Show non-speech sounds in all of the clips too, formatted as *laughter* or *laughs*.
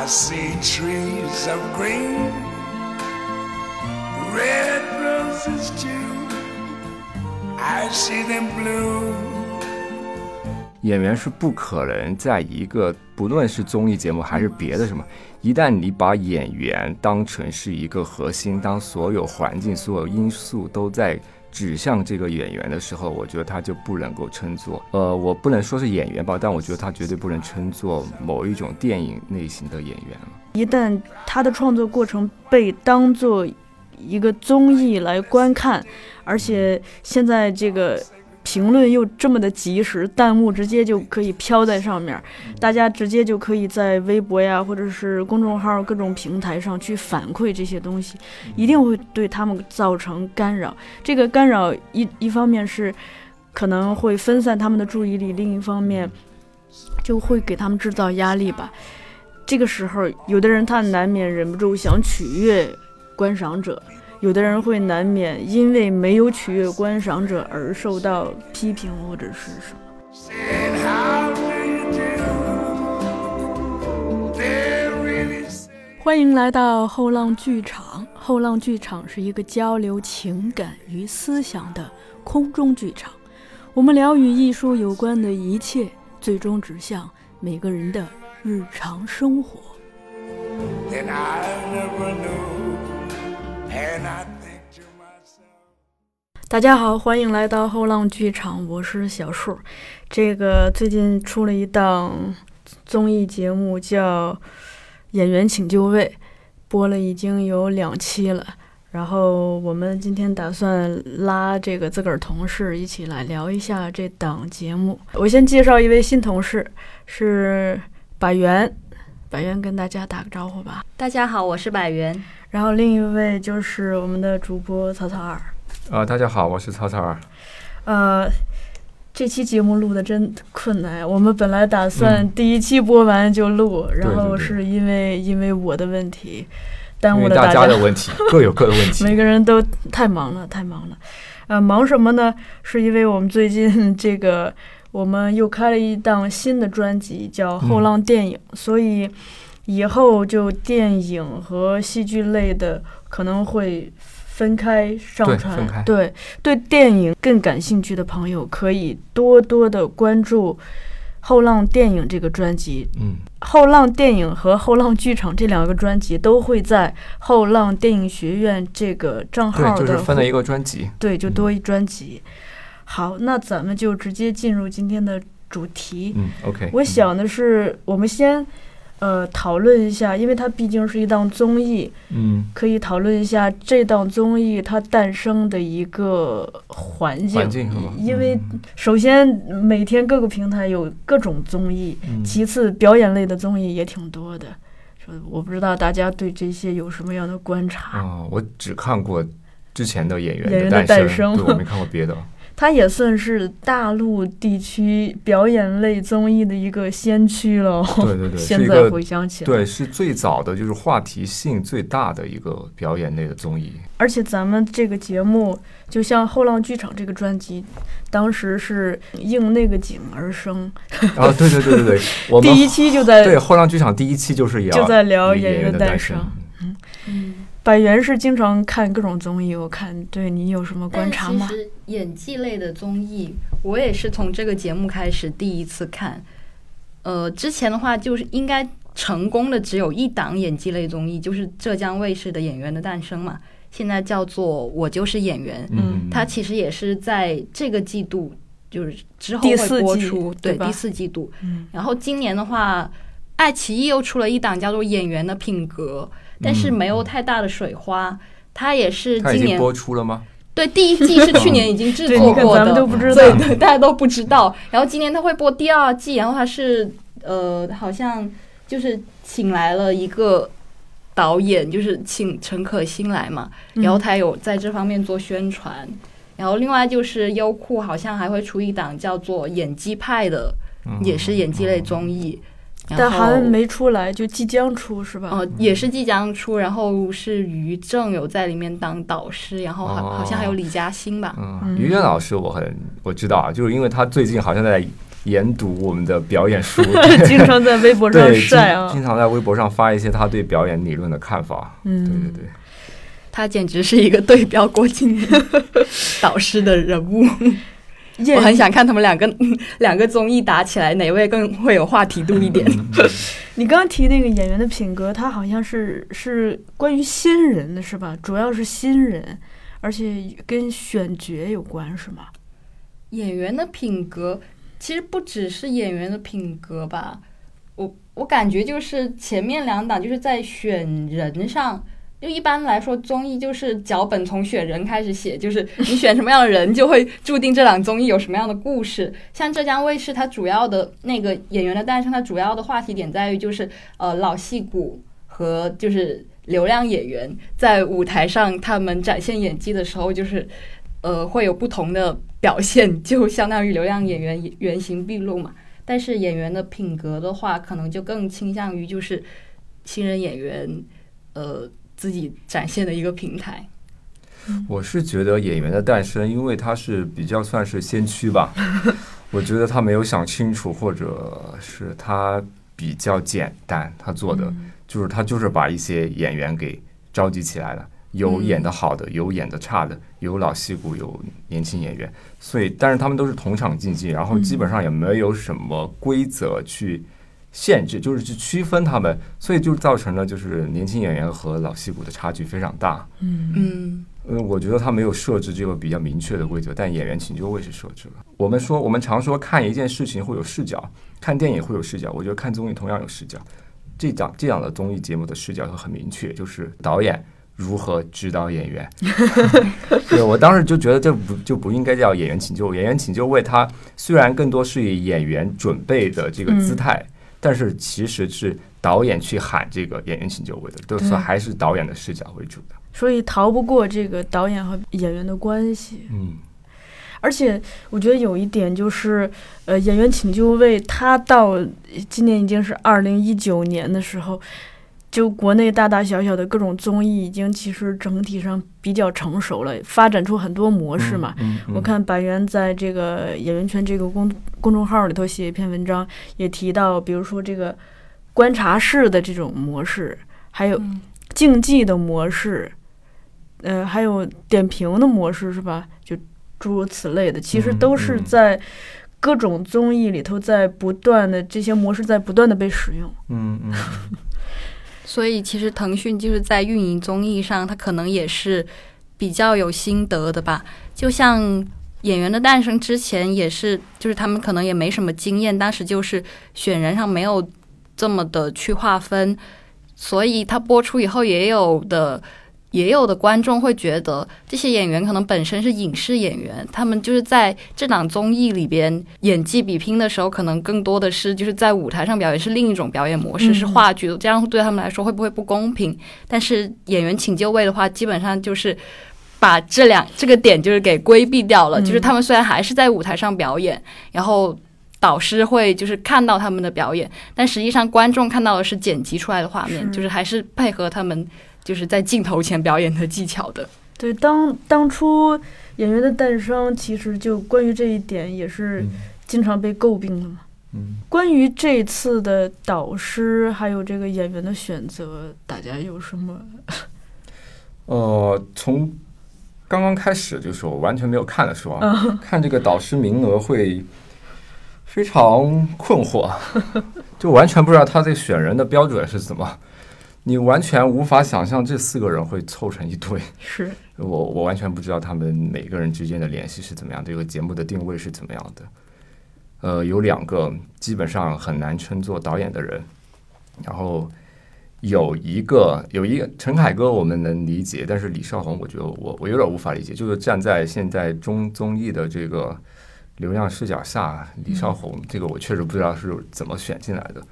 I see trees of green, red roses too. I see them blue. 演员是不可能在一个不论是综艺节目还是别的什么，一旦你把演员当成是一个核心，当所有环境、所有因素都在指向这个演员的时候，我觉得他就不能够称作，呃，我不能说是演员吧，但我觉得他绝对不能称作某一种电影类型的演员了。一旦他的创作过程被当做一个综艺来观看，而且现在这个评论又这么的及时，弹幕直接就可以飘在上面，大家直接就可以在微博呀，或者是公众号各种平台上去反馈这些东西，一定会对他们造成干扰。这个干扰一一方面是可能会分散他们的注意力，另一方面就会给他们制造压力吧。这个时候，有的人他难免忍不住想取悦观赏者，有的人会难免因为没有取悦观赏者而受到批评或者是什么。欢迎来到后浪剧场。后浪剧场是一个交流情感与思想的空中剧场。我们聊与艺术有关的一切，最终指向每个人的日常生活。Then I never knew. 大家好，欢迎来到后浪剧场，我是小树。这个最近出了一档综艺节目，叫《演员请就位》，播了已经有两期了。然后我们今天打算拉这个自个儿同事一起来聊一下这档节目。我先介绍一位新同事，是百元。百元跟大家打个招呼吧。大家好，我是百元。然后另一位就是我们的主播曹操二。啊、大家好，我是曹操二。呃，这期节目录的真困难。我们本来打算嗯第一期播完就录，然后是因为因为我的问题，耽误了家大家的问题 *laughs* 各有各的问题。每个人都太忙了，太忙了。呃，忙什么呢？是因为我们最近这个，我们又开了一档新的专辑，叫《后嗯浪电影》，所以以后就电影和戏剧类的可能会分开上传。对对电影更感兴趣的朋友，可以多多的关注《后浪电影》这个专辑。嗯，后浪电影和后浪剧场这两个专辑都会在后浪电影学院这个账号对，的就是分了一个专辑。对，就多一专辑。好，那咱们就直接进入今天的主题。嗯，OK。我想的是，我们先呃讨论一下，因为它毕竟是一档综艺，嗯，可以讨论一下这档综艺它诞生的一个环境。环境是吗？因为嗯首先每天各个平台有各种综艺，嗯其次表演类的综艺也挺多的。说我不知道大家对这些有什么样的观察。啊、我只看过之前的演员的诞诞生对，我没看过别的。它也算是大陆地区表演类综艺的一个先驱了。对对对，*laughs* 现在回想起来，对，是最早的就是话题性最大的一个表演类的综艺。而且咱们这个节目，就像后浪剧场这个专辑，当时是应那个景而生。啊，对对对对对，*laughs* 我们第一期就在对后浪剧场第一期就是聊就在聊演演员的诞的生嗯。嗯，百元是经常看各种综艺，我看对你有什么观察吗？其实演技类的综艺，我也是从这个节目开始第一次看。呃，之前的话就是应该成功的只有一档演技类综艺，就是浙江卫视的《演员的诞生》嘛，现在叫做《我就是演员》。嗯，它其实也是在这个季度，就是之后第会播出，对吧第四季度。嗯然后今年的话，爱奇艺又出了一档叫做《演员的品格》，但是嗯没有太大的水花。它也是今年播出了吗？对第一季是去年已经 *laughs* 制，作过你看咱们都的，不知道对。*laughs* 对，大家都不知道。然后今年他会播第二季，然后他是呃，好像就是请来了一个导演，就是请陈可辛来嘛，嗯然后他有在这方面做宣传。然后另外就是优酷好像还会出一档叫做《演技派》的，嗯也是演技类综艺。然但还没出来，就即将出是吧？呃，也是即将出，然后是于正有在里面当导师，然后好、好像还有李嘉欣吧。嗯，嗯于正老师我很我知道啊，就是因为他最近好像在研读我们的表演书，*laughs* 经常在微博上，晒啊经，经常在微博上发一些他对表演理论的看法。嗯，对对对，他简直是一个对标郭敬明导师的人物。叶我很想看他们两个 *laughs* 两个综艺打起来，哪位更会有话题度一点？*laughs* 你刚刚提那个演员的品格，他好像是是关于新人的是吧？主要是新人，而且跟选角有关是吗？演员的品格其实不只是演员的品格吧，我我感觉就是前面两档就是在选人上。就一般来说，综艺就是脚本从选人开始写，就是你选什么样的人，就会注定这档综艺有什么样的故事。像浙江卫视，它主要的那个演员的诞生，它主要的话题点在于就是呃老戏骨和就是流量演员在舞台上他们展现演技的时候，就是呃会有不同的表现，就相当于流量演员原形毕露嘛。但是演员的品格的话，可能就更倾向于就是新人演员呃自己展现的一个平台。我是觉得演员的诞生，因为他是比较算是先驱吧，*laughs* 我觉得他没有想清楚，或者是他比较简单，他做的、就是他就是把一些演员给召集起来了，有嗯演的好的，有演的差的，有老戏骨，有年轻演员，所以但是他们都是同场竞技，然后基本上也没有什么规则去。限制就是去区分他们，所以就造成了就是年轻演员和老戏骨的差距非常大。嗯嗯，我觉得他没有设置这个比较明确的规则，但演员请就位是设置了。我们说，我们常说看一件事情会有视角，看电影会有视角，我觉得看综艺同样有视角。这档这样的综艺节目的视角会很明确，就是导演如何指导演员。*laughs* 对我当时就觉得这不就不应该叫演员请就位，演员请就位，它虽然更多是以演员准备的这个姿态，但是其实是导演去喊这个演员请就位的，都是还是导演的视角为主的。所以逃不过这个导演和演员的关系。嗯。而且我觉得有一点就是，呃，演员请就位，他到今年已经是二零一九年的时候，就国内大大小小的各种综艺已经其实整体上比较成熟了，发展出很多模式嘛。嗯，嗯我看百元在这个演员圈这个公公众号里头写一篇文章，也提到，比如说这个观察室的这种模式，还有嗯竞技的模式，呃，还有点评的模式，是吧？就诸如此类的，其实嗯都是嗯在各种综艺里头在不断的这些模式在不断的被使用。嗯嗯所以其实腾讯就是在运营综艺上，它可能也是比较有心得的吧。就像《演员的诞生》之前也是，就是他们可能也没什么经验，当时就是选人上没有这么的去划分，所以它播出以后也有的。也有的观众会觉得这些演员可能本身是影视演员，他们就是在这档综艺里边演技比拼的时候，可能更多的是就是在舞台上表演是另一种表演模式，嗯是话剧的，这样对他们来说会不会不公平？但是演员请就位的话，基本上就是把这两这个点就是给规避掉了，嗯就是他们虽然还是在舞台上表演，然后。导师会就是看到他们的表演，但实际上观众看到的是剪辑出来的画面，是就是还是配合他们就是在镜头前表演的技巧的。对，当当初演员的诞生，其实就关于这一点也是嗯经常被诟病的嘛。嗯，关于这次的导师还有这个演员的选择，大家有什么？呃，从刚刚开始就是我完全没有看的时候啊，*laughs* 看这个导师名额会非常困惑，*laughs* 就完全不知道他这选人的标准是怎么，你完全无法想象这四个人会凑成一对。是我我完全不知道他们每个人之间的联系是怎么样，这个节目的定位是怎么样的。呃，有两个基本上很难称作导演的人，然后有一个有一个陈凯歌我们能理解，但是李少红我觉得我我有点无法理解，就是站在现在中综艺的这个流量视角下，李少红这个我确实不知道是怎么选进来的。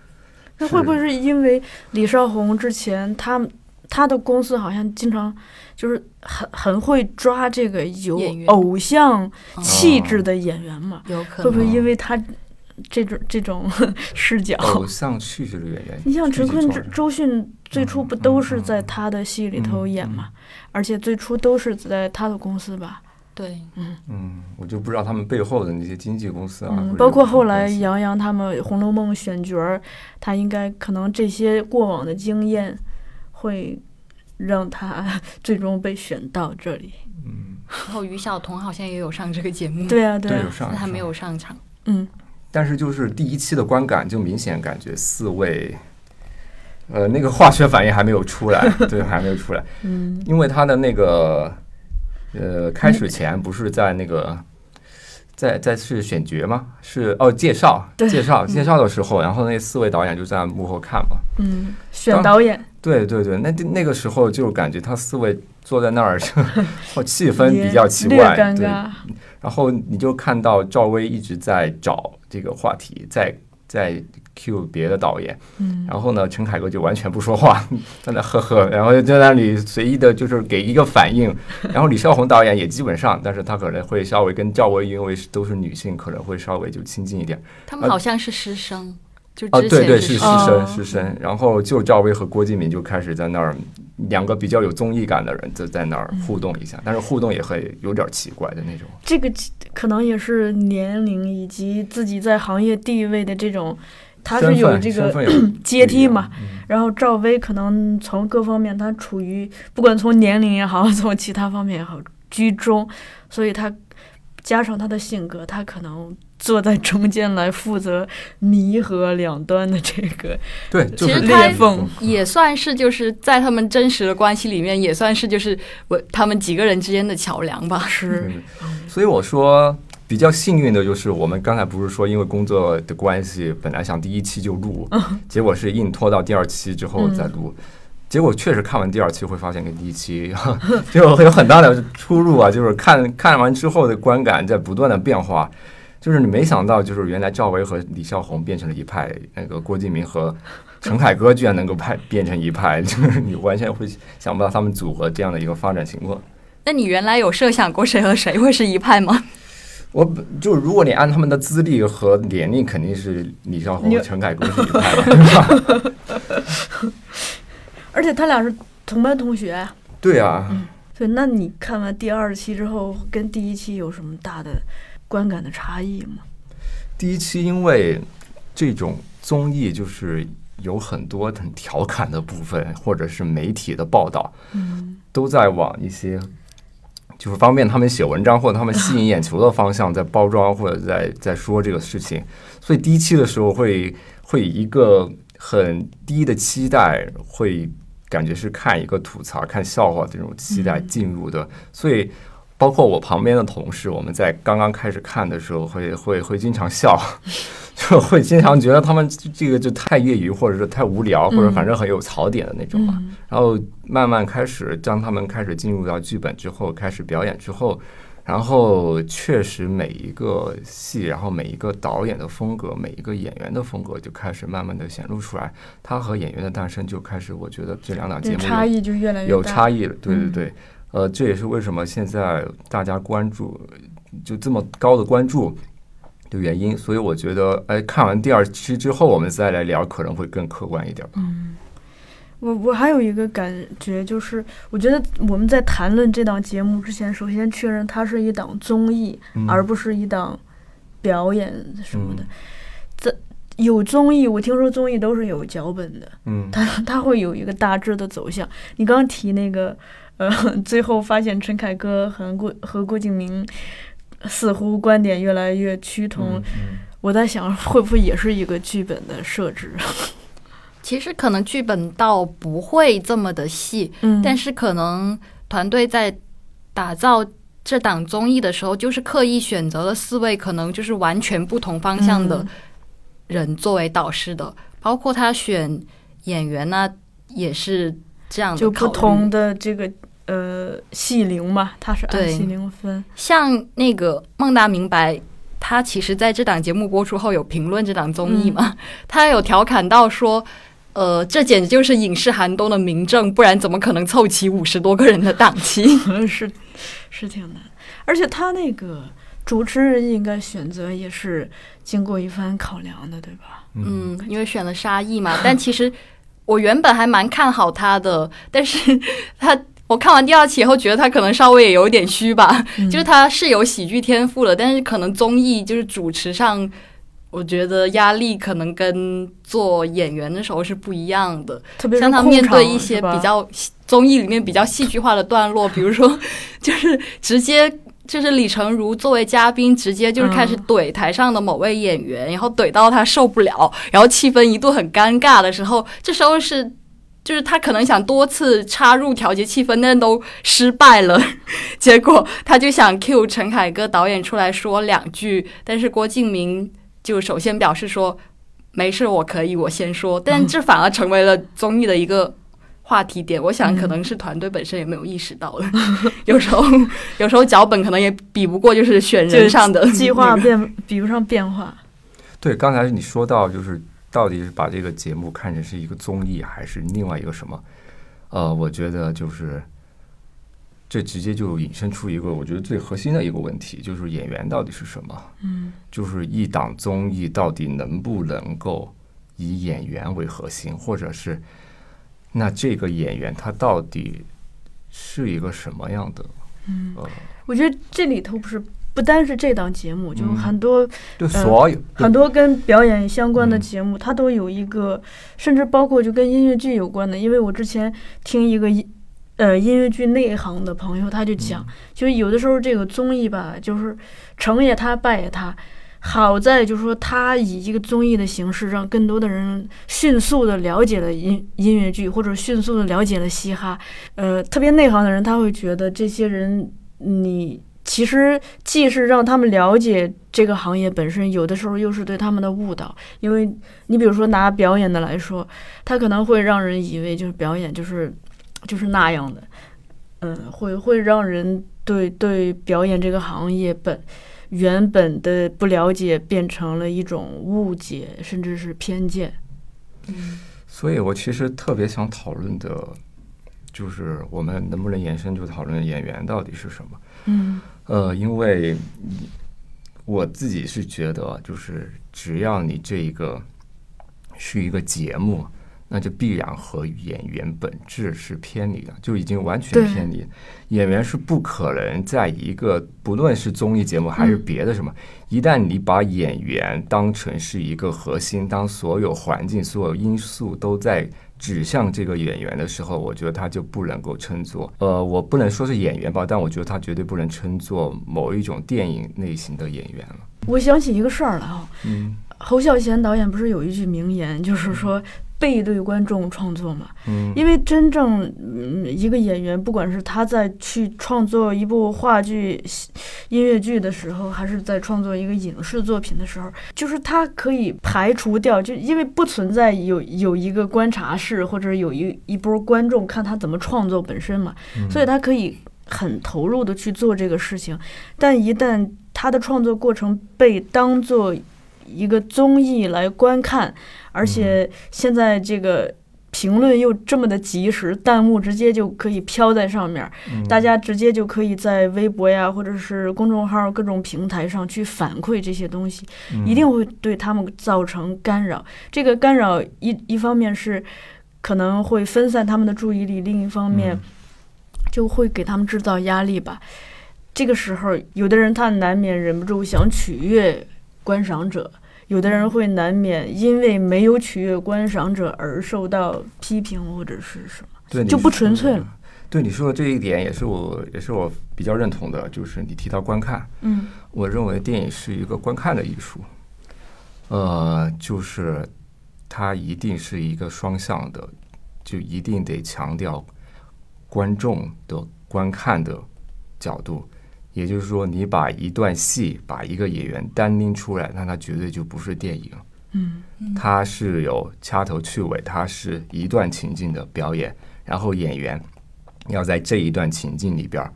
那会不会是因为李少红之前他他的公司好像经常就是很很会抓这个有偶像哦气质的演员嘛？有可会不会因为他这种这种 *laughs* 视角？偶像气质的演员，*laughs* 你像陈坤、周周迅，最初不都是在他的戏里头演嘛？而且最初都是在他的公司吧？对，嗯，我就不知道他们背后的那些经纪公司啊，嗯，包括后来杨洋他们《红楼梦》选角儿，他应该可能这些过往的经验会让他 *laughs* 最终被选到这里。嗯，然后于晓彤好像也有上这个节目，对啊，啊。对有，上但他没有上场。嗯，但是就是第一期的观感就明显感觉四位，呃，那个化学反应还没有出来，*laughs* 对，还没有出来，嗯，因为他的那个，呃，开始前不是在那个。在在是选角吗？是哦，介绍介绍介绍的时候，然后那四位导演就在幕后看嘛。嗯，选导演对对对，那那个时候就感觉他四位坐在那儿，*laughs* 就气氛比较奇怪，对。然后你就看到赵薇一直在找这个话题，在在 cue 别的导演，嗯，然后呢，陈凯歌就完全不说话，*laughs* 在那呵呵，然后就在那里随意的就是给一个反应。*laughs* 然后李少红导演也基本上，但是他可能会稍微跟赵薇，因为都是女性，可能会稍微就亲近一点。他们好像是师生，就啊，对对，是师生师生。然后就赵薇和郭敬明就开始在那儿，两个比较有综艺感的人就在那儿互动一下，但是互动也会有点奇怪的那种。这个可能也是年龄以及自己在行业地位的这种，他是有这个 *clears throat* 阶梯嘛。然后赵薇可能从各方面，她处于不管从年龄也好，*laughs* 从其他方面也好居中，所以她加上她的性格，她可能坐在中间来负责弥合两端的这个对，就是其实他裂缝。也算是就是在他们真实的关系里面，也算是就是我他们几个人之间的桥梁吧。是所以我说比较幸运的就是，我们刚才不是说因为工作的关系，本来想第一期就录，结果是硬拖到第二期之后再录。结果确实看完第二期会发现跟第一期 *laughs* 就有很大的出入啊，就是看看完之后的观感在不断的变化。就是你没想到，就是原来赵薇和李少红变成了一派，那个郭敬明和陈凯歌居然能够派变成一派，*laughs* 就是你完全会想不到他们组合这样的一个发展情况。那你原来有设想过谁和谁会是一派吗？我本就如果你按他们的资历和年龄，肯定是李少红和陈凯歌是一派的，*laughs* 对吧？*laughs* 而且他俩是同班同学啊。对啊，对，那你看完第二期之后，跟第一期有什么大的观感的差异吗？第一期因为这种综艺就是有很多很调侃的部分，或者是媒体的报道，嗯都在往一些就是方便他们写文章或者他们吸引眼球的方向在包装或者在在说这个事情，所以第一期的时候会会以一个很低的期待，会感觉是看一个吐槽、看笑话这种期待进入的，所以。包括我旁边的同事，我们在刚刚开始看的时候会，会会经常笑，*laughs* 就会经常觉得他们这个就太业余，或者是太无聊，或者反正很有槽点的那种嘛。嗯然后慢慢开始，当他们开始进入到剧本之后，开始表演之后，然后确实每一个戏，然后每一个导演的风格，每一个演员的风格就开始慢慢的显露出来。他和演员的诞生就开始，我觉得这两档节目有差异就越来越有大差异了。对对嗯对，呃，这也是为什么现在大家关注就这么高的关注。的原因，所以我觉得，哎，看完第二期之后，我们再来聊，可能会更客观一点吧。嗯我我还有一个感觉，就是我觉得我们在谈论这档节目之前，首先确认它是一档综艺，嗯而不是一档表演什么的嗯。这有综艺，我听说综艺都是有脚本的，嗯，它它会有一个大致的走向。你刚刚提那个，呃，最后发现陈凯歌和郭和郭敬明似乎观点越来越趋同，嗯嗯我在想会不会也是一个剧本的设置？*laughs* 其实可能剧本倒不会这么的细，嗯但是可能团队在打造这档综艺的时候，就是刻意选择了四位可能就是完全不同方向的嗯人作为导师的，包括他选演员呢、也是这样的就不同的这个呃戏龄嘛，它是按对戏龄分。像那个孟大明白，他其实在这档节目播出后有评论这档综艺嘛，嗯 *laughs* 他有调侃到说。呃，这简直就是影视寒冬的明证，不然怎么可能凑齐五十多个人的档期？*laughs* 是是挺难，而且他那个主持人应该选择也是经过一番考量的，对吧？嗯，因为选了沙溢嘛，但其实我原本还蛮看好他的，但是 *laughs* 他我看完第二期以后，觉得他可能稍微也有点虚吧，就是他是有喜剧天赋的，但是可能综艺就是主持上，我觉得压力可能跟做演员的时候是不一样的。特别是像他面对一些比较综艺里面比较戏剧化的段落，比如说 *laughs* 就是直接。就是李成儒作为嘉宾，直接就是开始嗯怼台上的某位演员，然后怼到他受不了，然后气氛一度很尴尬的时候，这时候是就是他可能想多次插入调节气氛，但都失败了。*laughs* 结果他就想 cue 陈凯歌导演出来说两句，但是郭敬明就首先表示说没事，我可以，我先说。但这反而成为了综艺的一个话题点。我想可能是团队本身也没有意识到了，*laughs* 有时候有时候脚本可能也比不过就是选人上的计划变比不上变化。对，刚才你说到就是到底是把这个节目看成是一个综艺，还是另外一个什么？呃，我觉得就是这直接就引申出一个我觉得最核心的一个问题，就是演员到底是什么？嗯，就是一档综艺到底能不能够以演员为核心，或者是那这个演员他到底是一个什么样的？嗯，呃，我觉得这里头不是不单是这档节目，就嗯很多、对所有很多跟表演相关的嗯节目，它都有一个，甚至包括就跟音乐剧有关的。因为我之前听一个音呃音乐剧内行的朋友，他就讲，嗯就是有的时候这个综艺吧，就是成也他，败也他。好在就是说，他以一个综艺的形式，让更多的人迅速的了解了音音乐剧，或者迅速的了解了嘻哈。呃，特别内行的人，他会觉得这些人，你其实既是让他们了解这个行业本身，有的时候又是对他们的误导。因为你比如说拿表演的来说，他可能会让人以为就是表演就是就是那样的，嗯，会会让人对对表演这个行业本原本的不了解变成了一种误解，甚至是偏见。所以我其实特别想讨论的，就是我们能不能延伸就讨论演员到底是什么？嗯呃，因为我自己是觉得，就是只要你这一个是一个节目，那就必然和演员本质是偏离的，就已经完全偏离。演员是不可能在一个不论是综艺节目还是嗯别的什么，一旦你把演员当成是一个核心，当所有环境、所有因素都在指向这个演员的时候，我觉得他就不能够称作，呃，我不能说是演员吧，但我觉得他绝对不能称作某一种电影类型的演员了。我想起一个事儿来啊，嗯侯孝贤导演不是有一句名言，就是说背对观众创作嘛。嗯因为真正嗯一个演员，不管是他在去创作一部话剧、音乐剧的时候，还是在创作一个影视作品的时候，就是他可以排除掉，就因为不存在有有一个观察室或者有一一波观众看他怎么创作本身嘛，所以他可以很投入的去做这个事情。但一旦他的创作过程被当做一个综艺来观看，而且现在这个评论又这么的及时，弹幕直接就可以飘在上面，嗯大家直接就可以在微博呀，或者是公众号各种平台上去反馈这些东西，嗯一定会对他们造成干扰。这个干扰一一方面是可能会分散他们的注意力，另一方面嗯就会给他们制造压力吧。这个时候，有的人他难免忍不住想取悦观赏者，有的人会难免因为没有取悦观赏者而受到批评或者是什么。对就不纯粹了。对你说的这一点，也是我也是我比较认同的，就是你提到观看，嗯我认为电影是一个观看的艺术，呃，就是它一定是一个双向的，就一定得强调观众的观看的角度。也就是说，你把一段戏，把一个演员单拎出来，那它绝对就不是电影。嗯它是有掐头去尾，它是一段情境的表演，然后演员要在这一段情境里边，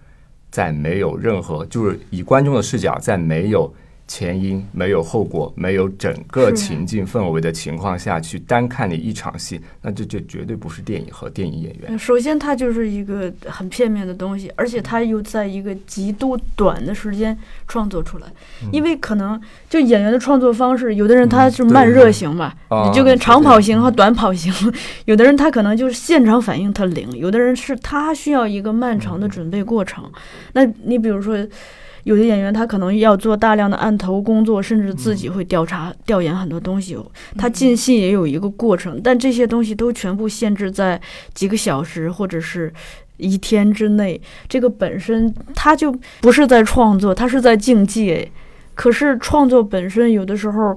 在没有任何就是以观众的视角，在没有前因，没有后果，没有整个情境氛围的情况下去单看你一场戏，那这这绝对不是电影和电影演员。呃首先，它就是一个很片面的东西，而且它又在一个极度短的时间创作出来。因为可能就演员的创作方式，有的人他是慢热型嘛，啊你就跟长跑型和短跑型；*laughs* 有的人他可能就是现场反应他灵，有的人是他需要一个漫长的准备过程。那你比如说。有的演员他可能要做大量的案头工作，甚至自己会调查、调研很多东西。他进戏也有一个过程，但这些东西都全部限制在几个小时或者是一天之内。这个本身他就不是在创作，他是在竞技。可是创作本身有的时候，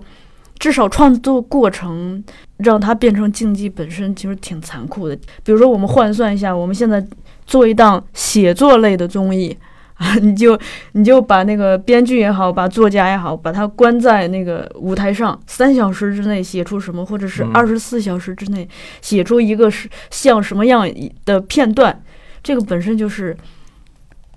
至少创作过程让它变成竞技本身，其实挺残酷的。比如说，我们换算一下，我们现在做一档写作类的综艺。啊，你就你就把那个编剧也好，把作家也好，把他关在那个舞台上，三小时之内写出什么，或者是嗯。二十四小时之内写出一个是像什么样的片段，这个本身就是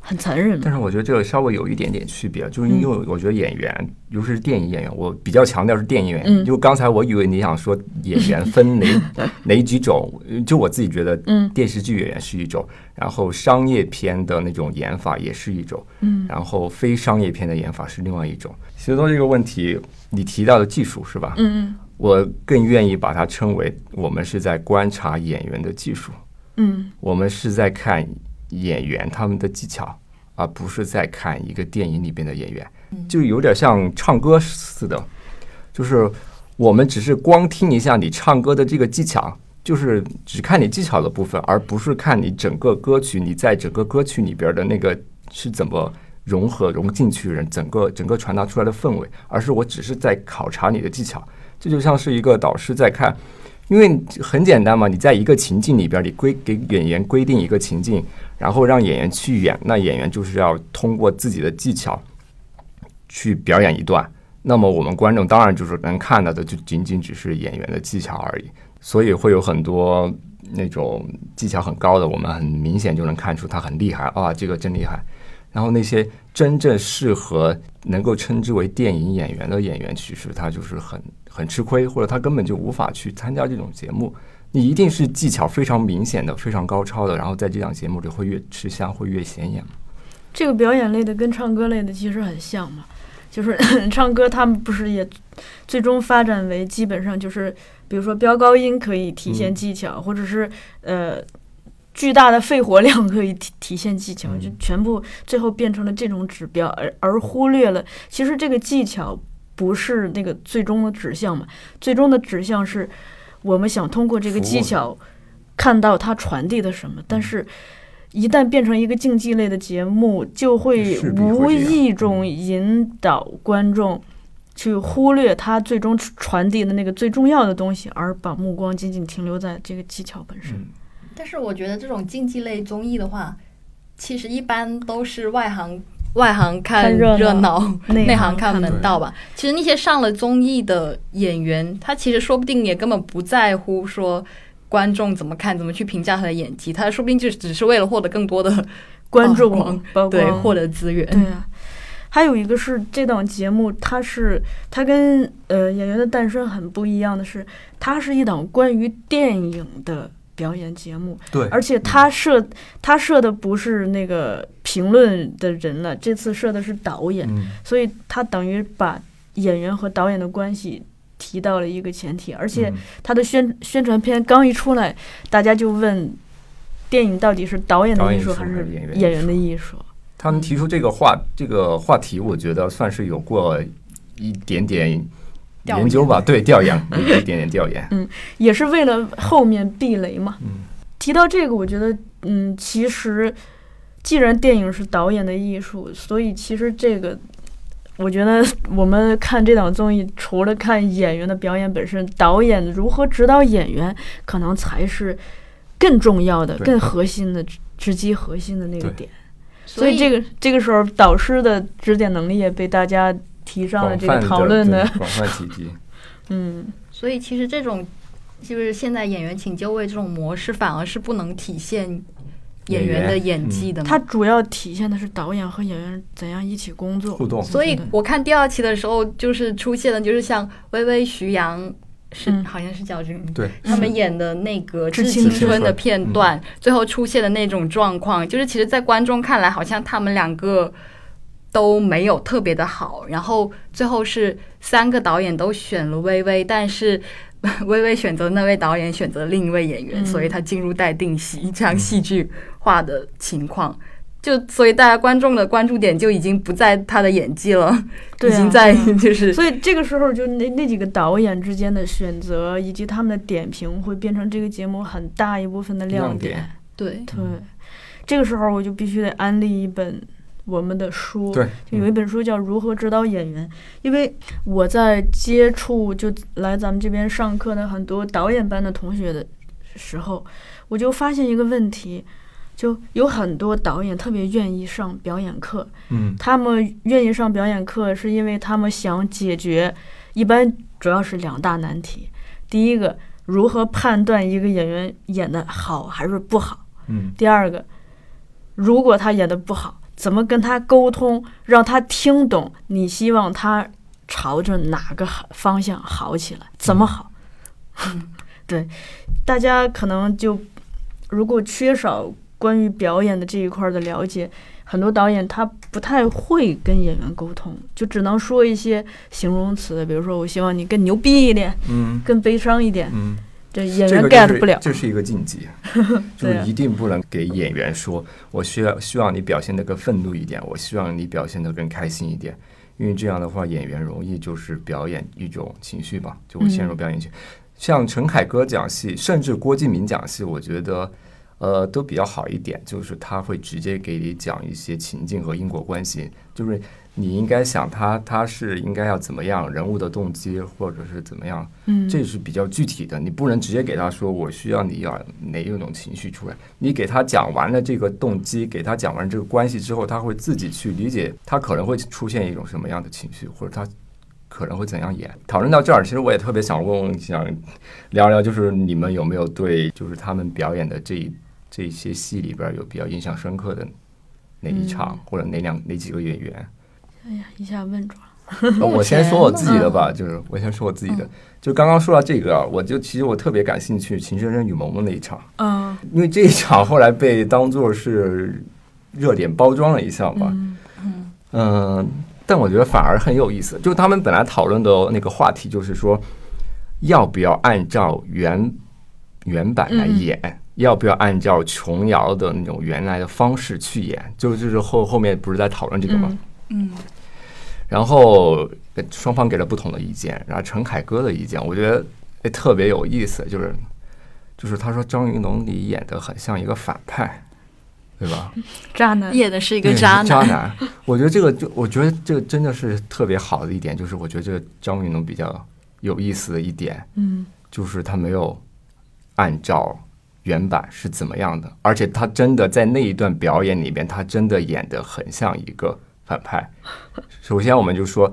很残忍。但是我觉得这个稍微有一点点区别，就是因为我觉得演员，尤其是电影演员，我比较强调是电影演员。嗯因为刚才我以为你想说演员分哪 *laughs* 哪几种，就我自己觉得，嗯电视剧演员是一种，然后商业片的那种演法也是一种，嗯然后非商业片的演法是另外一种。写作这个问题，你提到的技术是吧？嗯我更愿意把它称为我们是在观察演员的技术。嗯我们是在看演员他们的技巧，而不是在看一个电影里边的演员，就有点像唱歌似的，就是我们只是光听一下你唱歌的这个技巧，就是只看你技巧的部分，而不是看你整个歌曲，你在整个歌曲里边的那个是怎么融合融进去人整个整个传达出来的氛围，而是我只是在考察你的技巧，这就像是一个导师在看。因为很简单嘛，你在一个情境里边，你规给演员规定一个情境，然后让演员去演，那演员就是要通过自己的技巧去表演一段。那么我们观众当然就是能看到的，就仅仅只是演员的技巧而已。所以会有很多那种技巧很高的，我们很明显就能看出他很厉害啊，这个真厉害。然后那些真正适合能够称之为电影演员的演员，其实他就是很很吃亏，或者他根本就无法去参加这种节目。你一定是技巧非常明显的、非常高超的，然后在这档节目里会越吃香，会越显眼。这个表演类的跟唱歌类的其实很像嘛，就是 *laughs* 唱歌他们不是也最终发展为基本上就是，比如说飙高音可以体现嗯技巧，或者是呃巨大的肺活量可以体体现技巧，嗯就全部最后变成了这种指标，而而忽略了其实这个技巧不是那个最终的指向嘛，最终的指向是我们想通过这个技巧看到它传递的什么，嗯但是。一旦变成一个竞技类的节目，就会无意中引导观众去忽略它最终传递的那个最重要的东西，而把目光仅仅停留在这个技巧本身。嗯，但是我觉得这种竞技类综艺的话，其实一般都是外行外行看看热热闹闹，内 *laughs* 内行看门道吧。其实那些上了综艺的演员，他其实说不定也根本不在乎说观众怎么看，怎么去评价他的演技，他说不定就只是为了获得更多的 *laughs* 观众对获得资源。对啊，还有一个是这档节目，它是它跟呃《演员的诞生》很不一样的是，它是一档关于电影的表演节目，对而且他设他设的不是那个评论的人了，这次设的是导演，嗯所以他等于把演员和导演的关系。提到了一个前提，而且他的宣宣传片刚一出来，大家就问：电影到底是导演的艺术还是演员的艺术？他们提出这个话这个话题，我觉得算是有过一点点调研究吧，对调研，*laughs* 一点点调研。嗯也是为了后面避雷嘛。嗯提到这个，我觉得，嗯，其实既然电影是导演的艺术，所以其实这个，我觉得我们看这档综艺，除了看演员的表演本身，导演如何指导演员，可能才是更重要的、更核心的、直击核心的那个点。所以这个这个时候，导师的指点能力也被大家提上了这个讨论的，广泛提及。*laughs* 嗯。所以其实这种就是现在演员请就位这种模式，反而是不能体现演员的演技的嘛。它主要体现的是导演和演员怎样一起工作。互动。所以我看第二期的时候，就是出现的，就是像微微、徐阳是、嗯。好像是叫这个名字，对，他们演的那个致致青青春。的片嗯。段，最后出现的那种状况，就是其实，在观众看来，好像他们两个都没有特别的好，然后最后是三个导演都选了微微，但是。*laughs* 微微选择那位导演选择另一位演员，嗯。所以他进入待定席这样戏剧化的情况，就所以大家观众的关注点就已经不在他的演技了，*laughs* 对啊已经在 *laughs* 就是所以这个时候，就那那几个导演之间的选择以及他们的点评，会变成这个节目很大一部分的亮亮点。对对，这个时候我就必须得安利一本我们的书，对，就有一本书叫《如何指导演员》，因为我在接触就来咱们这边上课的很多导演班的同学的时候，我就发现一个问题。就有很多导演特别愿意上表演课，嗯他们愿意上表演课，是因为他们想解决，一般主要是两大难题。第一个，如何判断一个演员演的好还是不好；嗯第二个，如果他演的不好，怎么跟他沟通，让他听懂你希望他朝着哪个好方向好起来，怎么好？*laughs* 对，大家可能就如果缺少关于表演的这一块儿的了解，很多导演他不太会跟演员沟通，就只能说一些形容词，比如说我希望你更牛逼一点，嗯。更悲伤一点，嗯，这演员这。这是一个禁忌，*laughs* 就是一定不能给演员说，我需要希望你表现的更愤怒一点，我希望你表现的更开心一点，因为这样的话，演员容易就是表演一种情绪吧，就会陷入嗯表演情绪。像陈凯歌讲戏，甚至郭敬明讲戏，我觉得。呃，都比较好一点，就是他会直接给你讲一些情境和因果关系，就是你应该想他他是应该要怎么样，人物的动机或者是怎么样，嗯，这是比较具体的，你不能直接给他说我需要你要哪一种情绪出来。你给他讲完了这个动机，给他讲完这个关系之后，他会自己去理解，他可能会出现一种什么样的情绪，或者他可能会怎样演。讨论到这儿，其实我也特别想问问，想聊聊，就是你们有没有对就是他们表演的这一这些戏里边有比较印象深刻的哪一场，或者哪两哪几个演员？哎呀，一下问住了。呃我先说我自己的吧，就是我先说我自己的。就刚刚说到这个啊，我就其实我特别感兴趣《情深深雨蒙蒙》那一场，嗯 *laughs* 因为这一场后来被当做是热点包装了一下嘛。嗯嗯，但我觉得反而很有意思。就他们本来讨论的那个话题就是说，要不要按照原原版来演，要不要按照琼瑶的那种原来的方式去演？就就是后后面不是在讨论这个吗？嗯嗯然后呃双方给了不同的意见，然后陈凯歌的意见，我觉得诶特别有意思，就是就是他说张云龙你演的很像一个反派，对吧？*laughs* 渣男。演的是一一个渣男渣男，我觉得这个就我觉得这个真的是特别好的一点，就是我觉得这个张云龙比较有意思的一点，嗯就是他没有按照原版是怎么样的，而且他真的在那一段表演里边，他真的演的很像一个反派。首先，我们就说，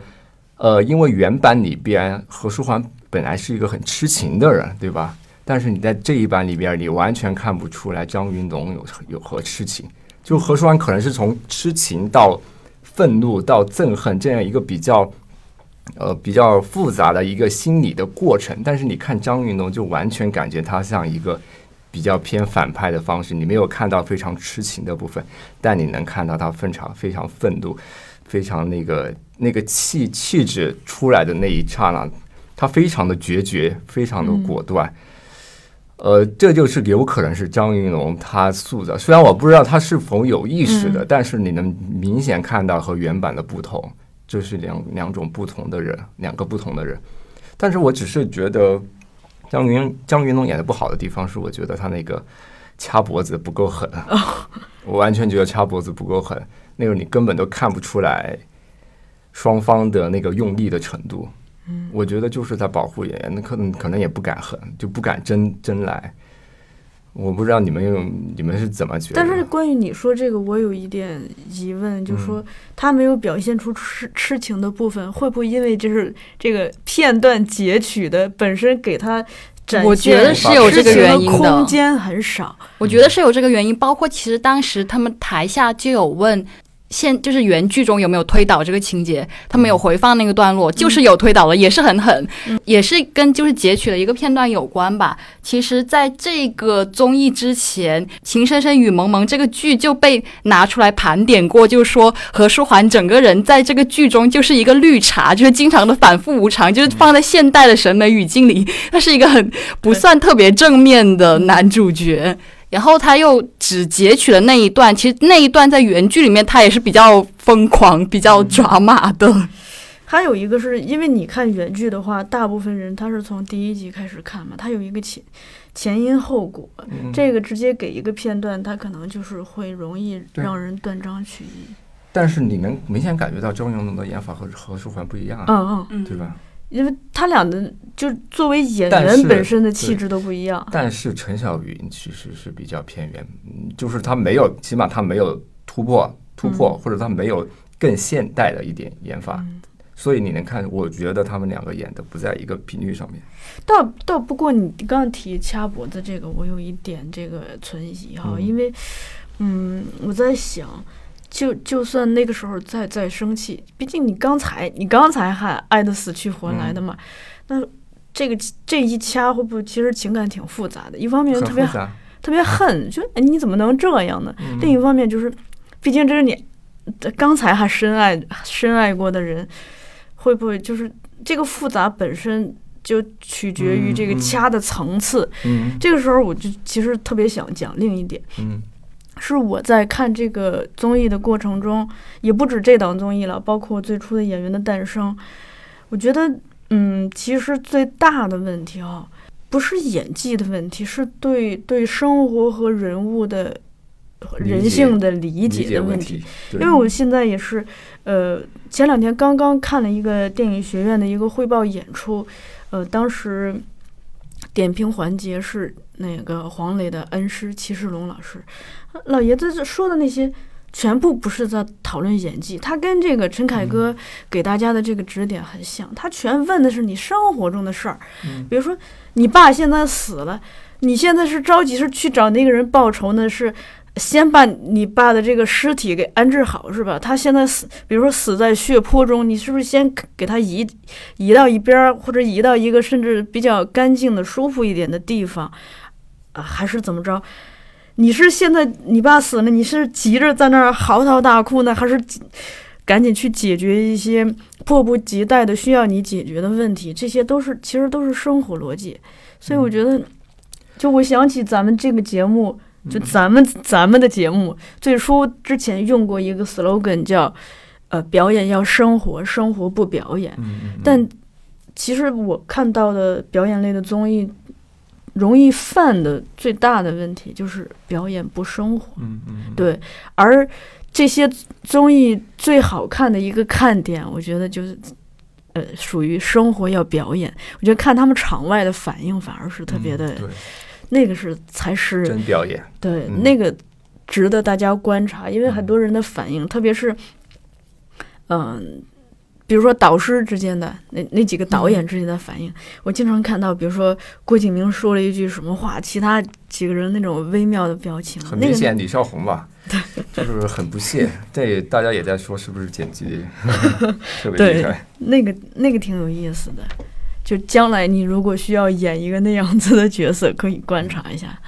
呃，因为原版里边何书桓本来是一个很痴情的人，对吧？但是你在这一版里边，你完全看不出来张云龙有有何痴情。就何书桓可能是从痴情到愤怒到憎恨这样一个比较呃比较复杂的一个心理的过程，但是你看张云龙就完全感觉他像一个比较偏反派的方式，你没有看到非常痴情的部分，但你能看到他非常非常愤怒，非常那个那个气气质出来的那一刹那，他非常的决绝，非常的果断。呃，这就是有可能是张云龙他塑造，虽然我不知道他是否有意识的，嗯但是你能明显看到和原版的不同，这是两两种不同的人，两个不同的人。但是我只是觉得张云张云龙演的不好的地方是，我觉得他那个掐脖子不够狠，*laughs* 我完全觉得掐脖子不够狠，那个你根本都看不出来双方的那个用力的程度。我觉得就是在保护演员，那可能可能也不敢狠，就不敢真真来。我不知道你们用你们是怎么觉得？但是关于你说这个，我有一点疑问，就说他没有表现出痴痴情的部分，会不会因为就是这个片段截取的本身给他展我觉得现是有这个原因的空间很少。我觉得是有这个原因，包括其实当时他们台下就有问。现就是原剧中有没有推倒这个情节？他们有回放那个段落，就是有推倒了，也是很狠，也是跟就是截取了一个片段有关吧。其实，在这个综艺之前，《情深深雨蒙蒙》这个剧就被拿出来盘点过，就是说何书桓整个人在这个剧中就是一个绿茶，就是经常的反复无常，就是放在现代的审美语境里，他是一个很不算特别正面的男主角。然后他又只截取了那一段，其实那一段在原剧里面他也是比较疯狂、比较抓马的。还有一个是因为你看原剧的话，大部分人他是从第一集开始看嘛，他有一个前前因后果，嗯这个直接给一个片段，他可能就是会容易让人断章取义。但是你能明显感觉到周云龙的演法和和书桓不一样，嗯嗯，嗯对吧？因为他俩的就作为演员本身的气质都不一样。但是陈小云其实是比较偏远，嗯就是他没有，起码他没有突破突破，嗯或者他没有更现代的一点演法，嗯所以你能看，我觉得他们两个演的不在一个频率上面。倒倒不过你刚刚提掐脖子这个，我有一点这个存疑哈，嗯因为嗯，我在想，就就算那个时候再再生气，毕竟你刚才你刚才还爱的死去活来的嘛，那这个这一掐会不会其实情感挺复杂的？一方面很特别，特别恨，就哎你怎么能这样呢？嗯另一方面就是，毕竟这是你刚才还深爱深爱过的人，会不会就是这个复杂本身就取决于这个掐的层次？嗯这个时候我就其实特别想讲另一点，嗯是我在看这个综艺的过程中，也不止这档综艺了，包括最初的《演员的诞生》，我觉得，嗯，其实最大的问题啊，不是演技的问题，是对对生活和人物的人性的理理解的问题。问题，因为我现在也是，呃，前两天刚刚看了一个电影学院的一个汇报演出，呃，当时点评环节是那个黄磊的恩师齐世龙老师，呃老爷子说的那些。全部不是在讨论演技，他跟这个陈凯歌给大家的这个指点很像，他全问的是你生活中的事儿，嗯比如说你爸现在死了，你现在是着急是去找那个人报仇呢，是先把你爸的这个尸体给安置好是吧？他现在死，比如说死在血泊中，你是不是先给他移移到一边儿，或者移到一个甚至比较干净的、舒服一点的地方啊？还是怎么着？你是现在你爸死了，你是急着在那儿嚎啕大哭呢，还是赶紧去解决一些迫不及待的需要你解决的问题？这些都是其实都是生活逻辑，所以我觉得，就我想起咱们这个节目，就咱们咱们的节目最初之前用过一个 slogan 叫“呃，表演要生活，生活不表演”。嗯嗯但其实我看到的表演类的综艺，容易犯的最大的问题就是表演不生活。嗯嗯对，而这些综艺最好看的一个看点，我觉得就是。呃，属于生活要表演，我觉得看他们场外的反应反而是特别的，那个是才是真表演，对，嗯那个值得大家观察，因为很嗯多人的反应，特别是，嗯、比如说导师之间的那那几个导嗯演之间的反应，我经常看到，比如说郭敬明说了一句什么话，其他几个人那种微妙的表情，很明显李少红吧，*laughs* 就是很不屑。*laughs* 这大家也在说是不是剪辑 *laughs* 特别厉害？那个那个挺有意思的。就将来你如果需要演一个那样子的角色，可以观察一下。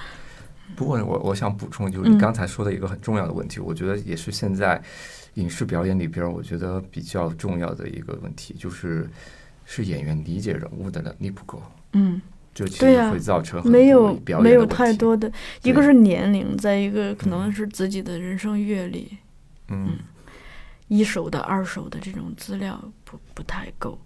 不过我我想补充，就是嗯你刚才说的一个很重要的问题，我觉得也是现在影视表演里边我觉得比较重要的一个问题，就是是演员理解人物的能力不够，嗯，就其实会造成很没有多没有太多的，一个是年龄，再一个可能嗯是自己的人生阅历。嗯。一手的、二手的这种资料不不太够。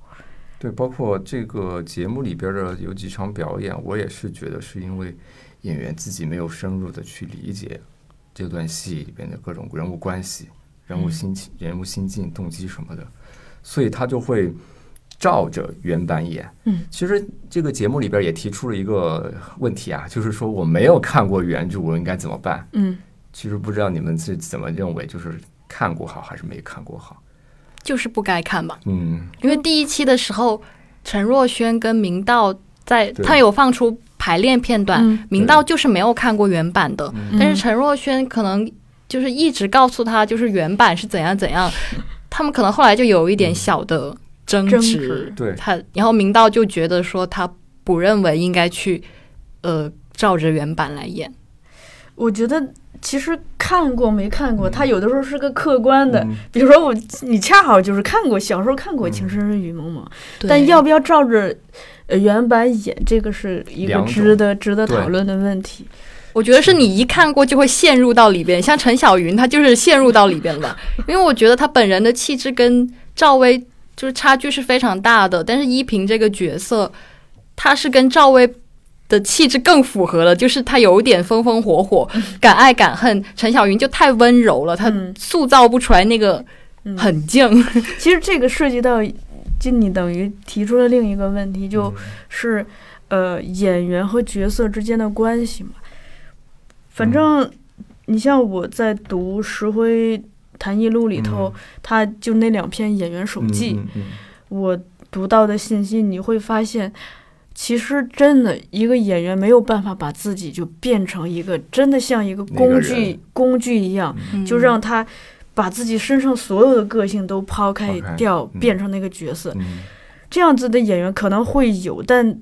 对，包括这个节目里边的有几场表演，我也是觉得是因为演员自己没有深入的去理解这段戏里边的各种人物关系、人物心情、人物心境、动机什么的，所以他就会照着原版演。嗯，其实这个节目里边也提出了一个问题啊，就是说我没有看过原著，我应该怎么办？嗯，其实不知道你们是怎么认为，就是看过好还是没看过好？就是不该看吧。嗯。因为第一期的时候，陈若轩跟明道在他有放出排练片段，嗯。明道就是没有看过原版的，嗯。但是陈若轩可能就是一直告诉他，就是原版是怎样怎样，*laughs* 他们可能后来就有一点小的争执，对。他然后明道就觉得说他不认为应该去呃照着原版来演，我觉得其实看过没看过，它有的时候是个客观的。嗯比如说我，你恰好就是看过，小时候看过《嗯情深深雨蒙蒙》，对但要不要照着呃原版演，这个是一个值得值得讨论的问题。我觉得是你一看过就会陷入到里边，像陈小云，她就是陷入到里边了？因为我觉得她本人的气质跟赵薇就是差距是非常大的，但是依萍这个角色，她是跟赵薇的气质更符合了，就是他有点风风火火，敢爱敢恨。陈小云就太温柔了，她嗯塑造不出来那个嗯，狠劲。*laughs* 其实这个涉及到，就你等于提出了另一个问题，就是呃演员和角色之间的关系嘛。反正你像我在读《石灰谈艺录》里头，他就那两篇演员手记，我读到的信息，你会发现，其实真的一个演员没有办法把自己就变成一个真的像一个工具工具一样，嗯就让他把自己身上所有的个性都抛开掉，嗯变成那个角色。嗯这样子的演员可能会有，但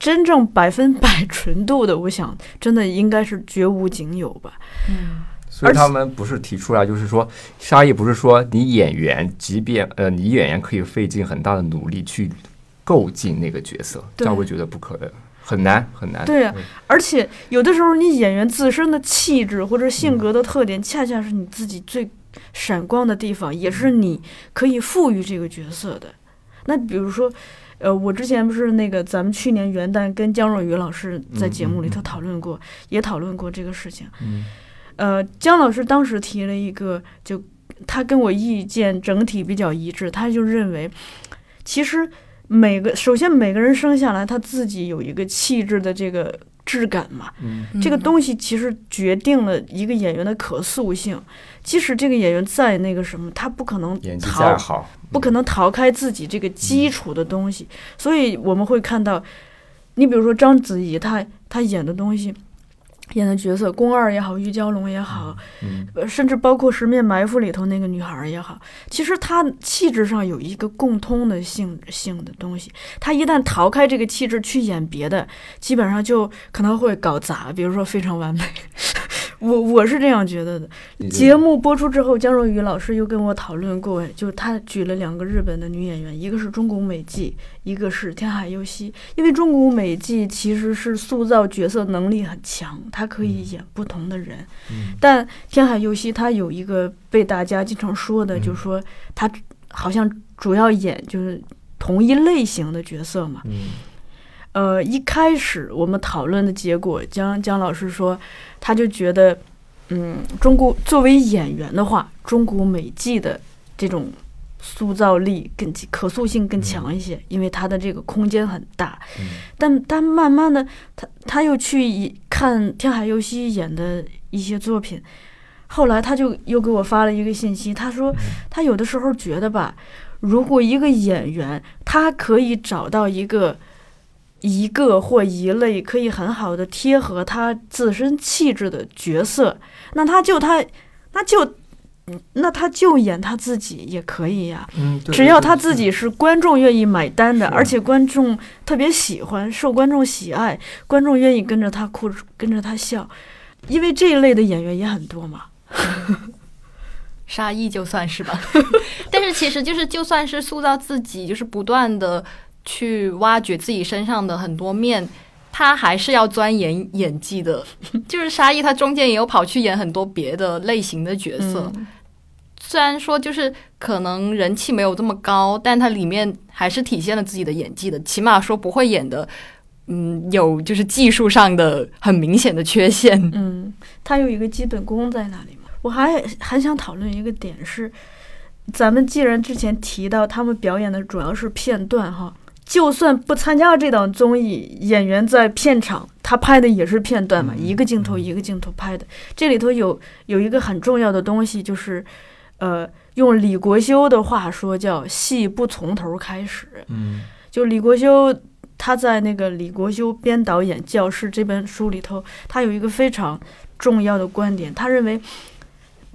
真正百分百 *laughs* 纯度的，我想真的应该是绝无仅有吧。嗯所以他们不是提出来，就是说，沙溢不是说你演员，即便呃，你演员可以费尽很大的努力去构进那个角色，对赵薇觉得不可能，很难很难。对啊而且有的时候，你演员自身的气质或者性格的特点，恰恰是你自己最闪光的地方，也是你可以赋予这个角色的。那比如说，呃，我之前不是那个咱们去年元旦跟姜若愚老师在节目里头讨论过，也讨论过这个事情。嗯呃，姜老师当时提了一个，就他跟我意见整体比较一致，他就认为，其实每个首先每个人生下来他自己有一个气质的这个质感嘛，嗯。这个东西其实决定了一个演员的可塑性。即使这个演员再那个什么，他不可能演技逃再好，不可能逃开自己这个基础的东西，所以我们会看到，你比如说章子怡，她她演的东西，演的角色，宫二也好，玉娇龙也好，甚至包括《十面埋伏》里头那个女孩儿也好，其实她气质上有一个共通的性性的东西。她一旦逃开这个气质去演别的，基本上就可能会搞砸，比如说《非常完美》我我是这样觉得的。节目播出之后，姜若雨老师又跟我讨论过，就他举了两个日本的女演员，一个是中谷美纪，一个是天海佑希。因为中谷美纪其实是塑造角色能力很强，她可以演不同的人。嗯但天海佑希她有一个被大家经常说的，嗯就是说她好像主要演就是同一类型的角色嘛。嗯呃，一开始我们讨论的结果，姜姜老师说，他就觉得，嗯，中国作为演员的话，中国美剧的这种塑造力更可塑性更强一些，因为它的这个空间很大。嗯。但但慢慢的，他他又去看天海佑希演的一些作品，后来他就又给我发了一个信息，他说他有的时候觉得吧，如果一个演员他可以找到一个一个或一类可以很好的贴合他自身气质的角色，那他就他那就那他就演他自己也可以呀、嗯，只要他自己是。观众愿意买单的，而且观众特别喜欢，受观众喜爱，观众愿意跟着他哭，跟着他笑，因为这一类的演员也很多嘛。*laughs* 沙溢就算是吧，*laughs* 但是其实就是就算是塑造自己，就是不断的去挖掘自己身上的很多面，他还是要钻研演技的。*laughs* 就是沙溢他中间也有跑去演很多别的类型的角色，嗯虽然说就是可能人气没有这么高，但他里面还是体现了自己的演技的，起码说不会演的。嗯，有就是技术上的很明显的缺陷。嗯，他有一个基本功在那里嘛。我还还想讨论一个点是，咱们既然之前提到他们表演的主要是片段哈，就算不参加这档综艺，演员在片场他拍的也是片段嘛，嗯一个镜头一个镜头拍的。这里头有有一个很重要的东西，就是呃，用李国修的话说叫“戏不从头开始”。嗯就李国修他在那个李国修编导演《教室》这本书里头，他有一个非常重要的观点，他认为，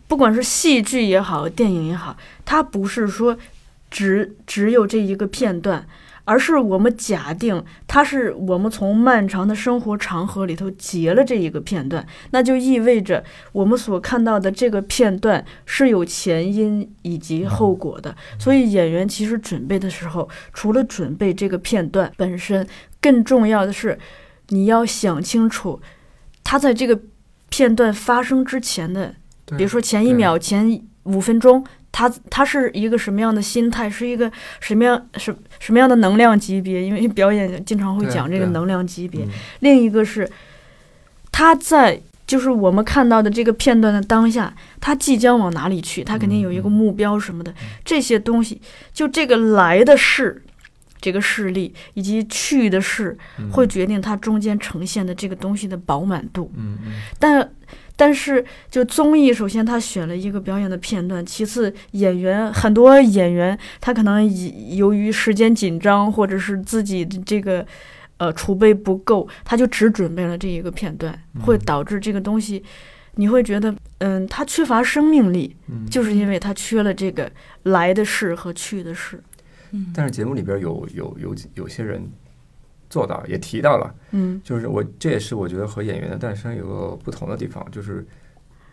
不管是戏剧也好，电影也好，他不是说只只有这一个片段，而是我们假定它是我们从漫长的生活长河里头截了这一个片段，那就意味着我们所看到的这个片段是有前因以及后果的。所以演员其实准备的时候，除了准备这个片段本身，更重要的是你要想清楚，他在这个片段发生之前的，比如说前一秒、前五分钟，他他是一个什么样的心态，是一个什么样什什么样的能量级别？因为表演经常会讲这个能量级别。嗯另一个是他在就是我们看到的这个片段的当下，他即将往哪里去？他肯定有一个嗯目标什么的，这些东西，就这个来的事。这个事例以及去的事，嗯会决定它中间呈现的这个东西的饱满度。嗯嗯但但是就综艺，首先他选了一个表演的片段，其次演员很多演员他可能以由于时间紧张，或者是自己的这个呃储备不够，他就只准备了这一个片段，会导致这个东西。你会觉得，嗯，他缺乏生命力，嗯就是因为他缺了这个来的事和去的事。嗯但是节目里边有有有有些人做到，也提到了，嗯，就是我这也是我觉得和演员的诞生有个不同的地方，就是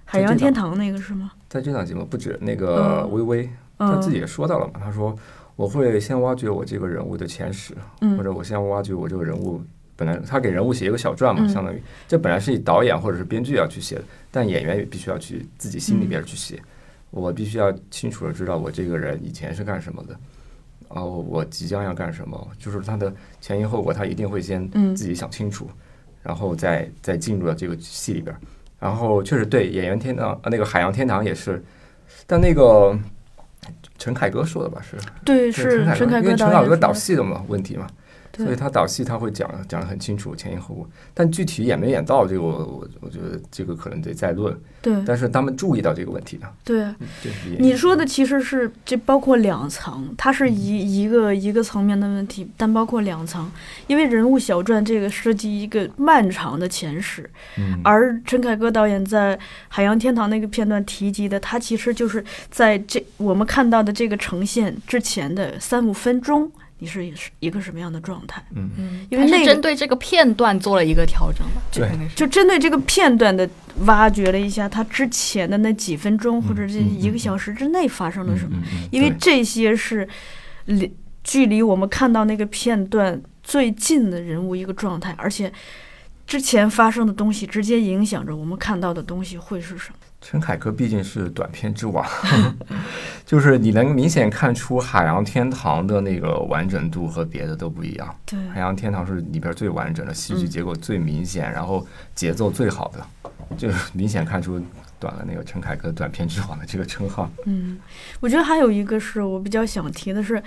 海洋天堂那个是吗？在这档节目不止那个嗯微微，他嗯，自己也说到了嘛，他说我会先挖掘我这个人物的前史，嗯或者我先挖掘我这个人物。本来他给人物写一个小传嘛，嗯相当于这本来是导演或者是编剧要去写的，但演员也必须要去自己心里边去写。我必须要清楚的知道我这个人以前是干什么的，哦，我即将要干什么，就是他的前因后果，他一定会先嗯自己想清楚，然后再再进入到这个戏里边儿。然后确实对演员天堂，呃那个海洋天堂也是，但那个陈凯歌说的吧是，对，是陈凯歌因为陈凯歌导戏的嘛问题嘛，所以，他导戏他会讲讲的很清楚前因后果，但具体演没演到这个我我我觉得这个可能得再论，对，但是他们注意到这个问题了，对。你说的其实是这包括两层，它是嗯一一个一个层面的问题，但包括两层，因为人物小传这个涉及一个漫长的前史，嗯。而陈凯歌导演在《海洋天堂》那个片段提及的，他其实就是在这我们看到的这个呈现之前的三五分钟，你是是一个什么样的状态？嗯嗯，因为那个针对这个片段做了一个调整吧？这对可能是就针对这个片段的挖掘了一下他之前的那几分钟或者这一个小时之内发生了什么。因为这些是离距离我们看到那个片段最近的人物一个状态，而且之前发生的东西直接影响着我们看到的东西会是什么。陈凯歌毕竟是短片之王，*laughs* 就是你能明显看出《海洋天堂》的那个完整度和别的都不一样。对《海洋天堂》是里边最完整的，戏剧嗯结构最明显，然后节奏最好的，就是明显看出短了那个陈凯歌短片之王的这个称号。嗯，我觉得还有一个是我比较想提的是，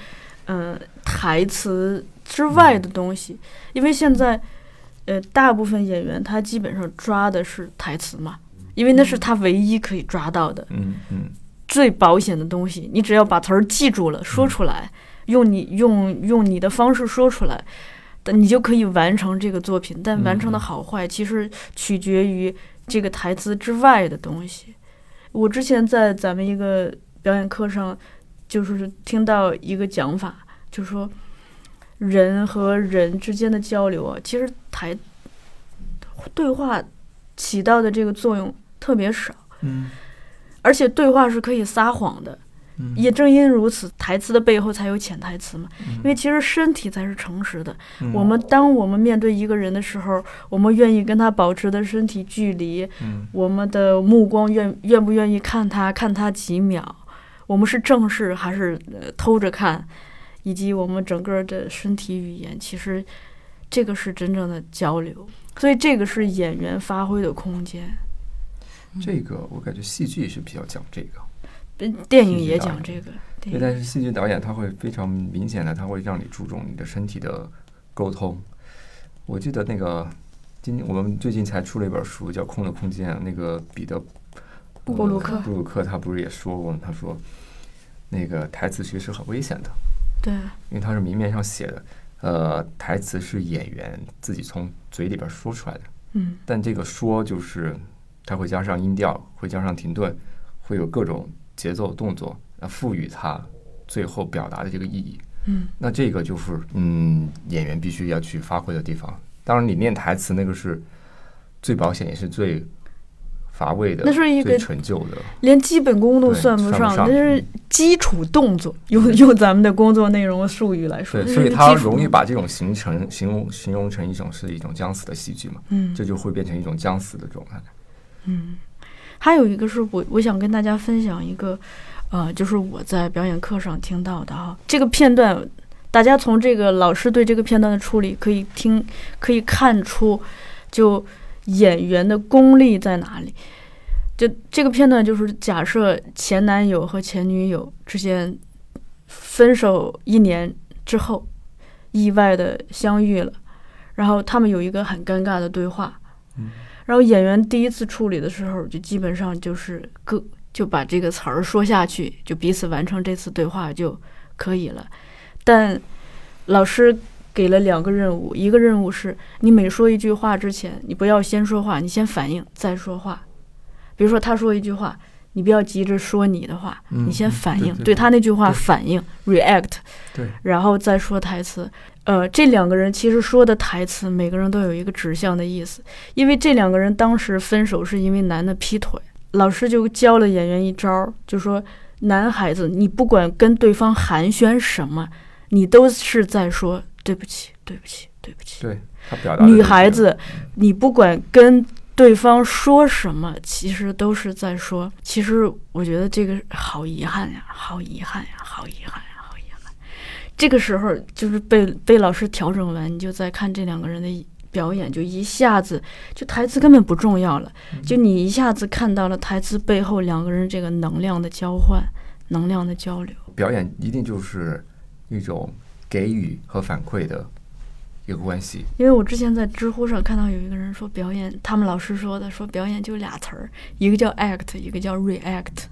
嗯、台词之外的东西，因为现在，呃，大部分演员他基本上抓的是台词嘛，因为那是他唯一可以抓到的。嗯嗯最保险的东西，你只要把词儿记住了，说出来，用你用用你的方式说出来，但你就可以完成这个作品。但完成的好坏，其实取决于这个台词之外的东西。我之前在咱们一个表演课上，就是听到一个讲法，就说人和人之间的交流啊，其实台对话起到的这个作用特别少。嗯而且对话是可以撒谎的，嗯也正因如此，台词的背后才有潜台词嘛。嗯因为其实身体才是诚实的。嗯我们当我们面对一个人的时候，我们愿意跟他保持的身体距离，嗯我们的目光愿愿不愿意看他看他几秒，我们是正视还是、呃、偷着看，以及我们整个的身体语言，其实这个是真正的交流。所以这个是演员发挥的空间。这个我感觉戏剧是比较讲这个。呃电影也讲这个，但是戏剧导演他会非常明显的，他会让你注重你的身体的沟通。我记得那个今天我们最近才出了一本书叫《空的空间》，那个彼得布鲁克布鲁克他不是也说过吗？他说那个台词其实是很危险的，对。因为他是明面上写的，呃，台词是演员自己从嘴里边说出来的，嗯但这个说就是它会加上音调，会加上停顿，会有各种节奏动作，来赋予它最后表达的这个意义。嗯那这个就是嗯，演员必须要去发挥的地方。当然，你念台词那个是最保险也是最乏味的，那是一个最陈旧的。连基本功都算不上，那是基础动作。用用咱们的工作内容术语来说，对，所以它容易把这种形成形容形容成一种是一种将死的戏剧嘛，嗯这就会变成一种将死的状态。嗯，还有一个是我我想跟大家分享一个，呃，就是我在表演课上听到的哈，这个片段，大家从这个老师对这个片段的处理可以听可以看出，就演员的功力在哪里。就这个片段就是假设前男友和前女友之间分手一年之后，意外的相遇了，然后他们有一个很尴尬的对话。然后演员第一次处理的时候，就基本上就是各就把这个词儿说下去，就彼此完成这次对话就可以了。但老师给了两个任务，一个任务是你每说一句话之前，你不要先说话，你先反应再说话。比如说他说一句话，你不要急着说你的话，嗯你先嗯反应，对他那句话反应 react，对，然后再说台词。呃，这两个人其实说的台词，每个人都有一个指向的意思，因为这两个人当时分手是因为男的劈腿，老师就教了演员一招儿，就说男孩子，你不管跟对方寒暄什么，你都是在说对不起，对不起，对不起。对他表达女孩子，你不管跟对方说什么，其实都是在说。其实我觉得这个好遗憾呀，好遗憾呀，好遗憾呀，好遗憾。这个时候就是被被老师调整完，你就再看这两个人的表演，就一下子就台词根本不重要了，就你一下子看到了台词背后两个人这个能量的交换，能量的交流。表演一定就是一种给予和反馈的一个关系。因为我之前在知乎上看到有一个人说表演，他们老师说的，说表演就俩词儿，一个叫 act，一个叫 react。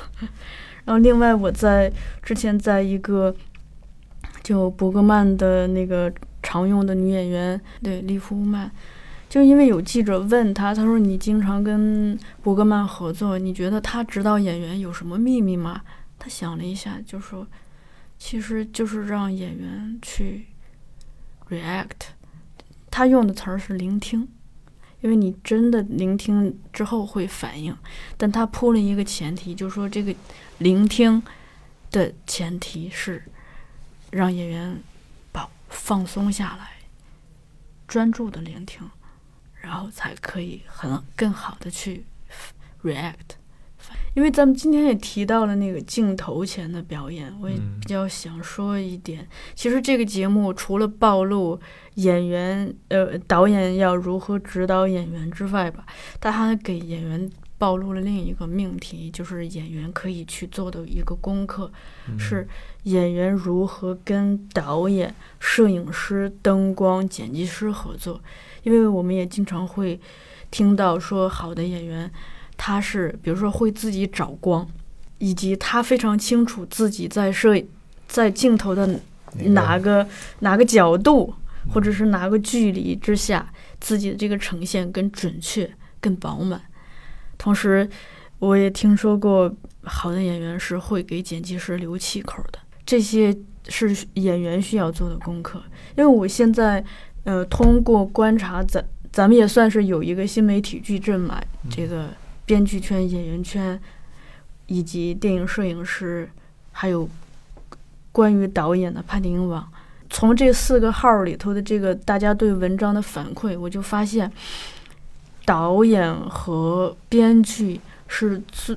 *laughs* 然后另外我在之前在一个就伯格曼的那个常用的女演员，对利夫曼，就因为有记者问他，他说你经常跟伯格曼合作，你觉得他指导演员有什么秘密吗？他想了一下，就说其实就是让演员去 react，他用的词儿是聆听，因为你真的聆听之后会反应，但他铺了一个前提，就说这个聆听的前提是让演员把放松下来，专注的聆听，然后才可以很更好的去 react。因为咱们今天也提到了那个镜头前的表演，我也嗯比较想说一点。其实这个节目除了暴露演员呃导演要如何指导演员之外吧，它还给演员暴露了另一个命题，就是演员可以去做的一个功课，是演员如何跟导演、摄影师、灯光、剪辑师合作。因为我们也经常会听到说，好的演员他是比如说会自己找光，以及他非常清楚自己在摄在镜头的哪个哪个角度，或者是哪个距离之下，自己的这个呈现更准确、更饱满。同时，我也听说过好的演员是会给剪辑师留气口的，这些是演员需要做的功课。因为我现在，呃，通过观察咱咱们也算是有一个新媒体矩阵嘛，这个编剧圈、演员圈，以及电影摄影师，还有关于导演的判定网。从这四个号里头的这个大家对文章的反馈，我就发现，导演和编剧是最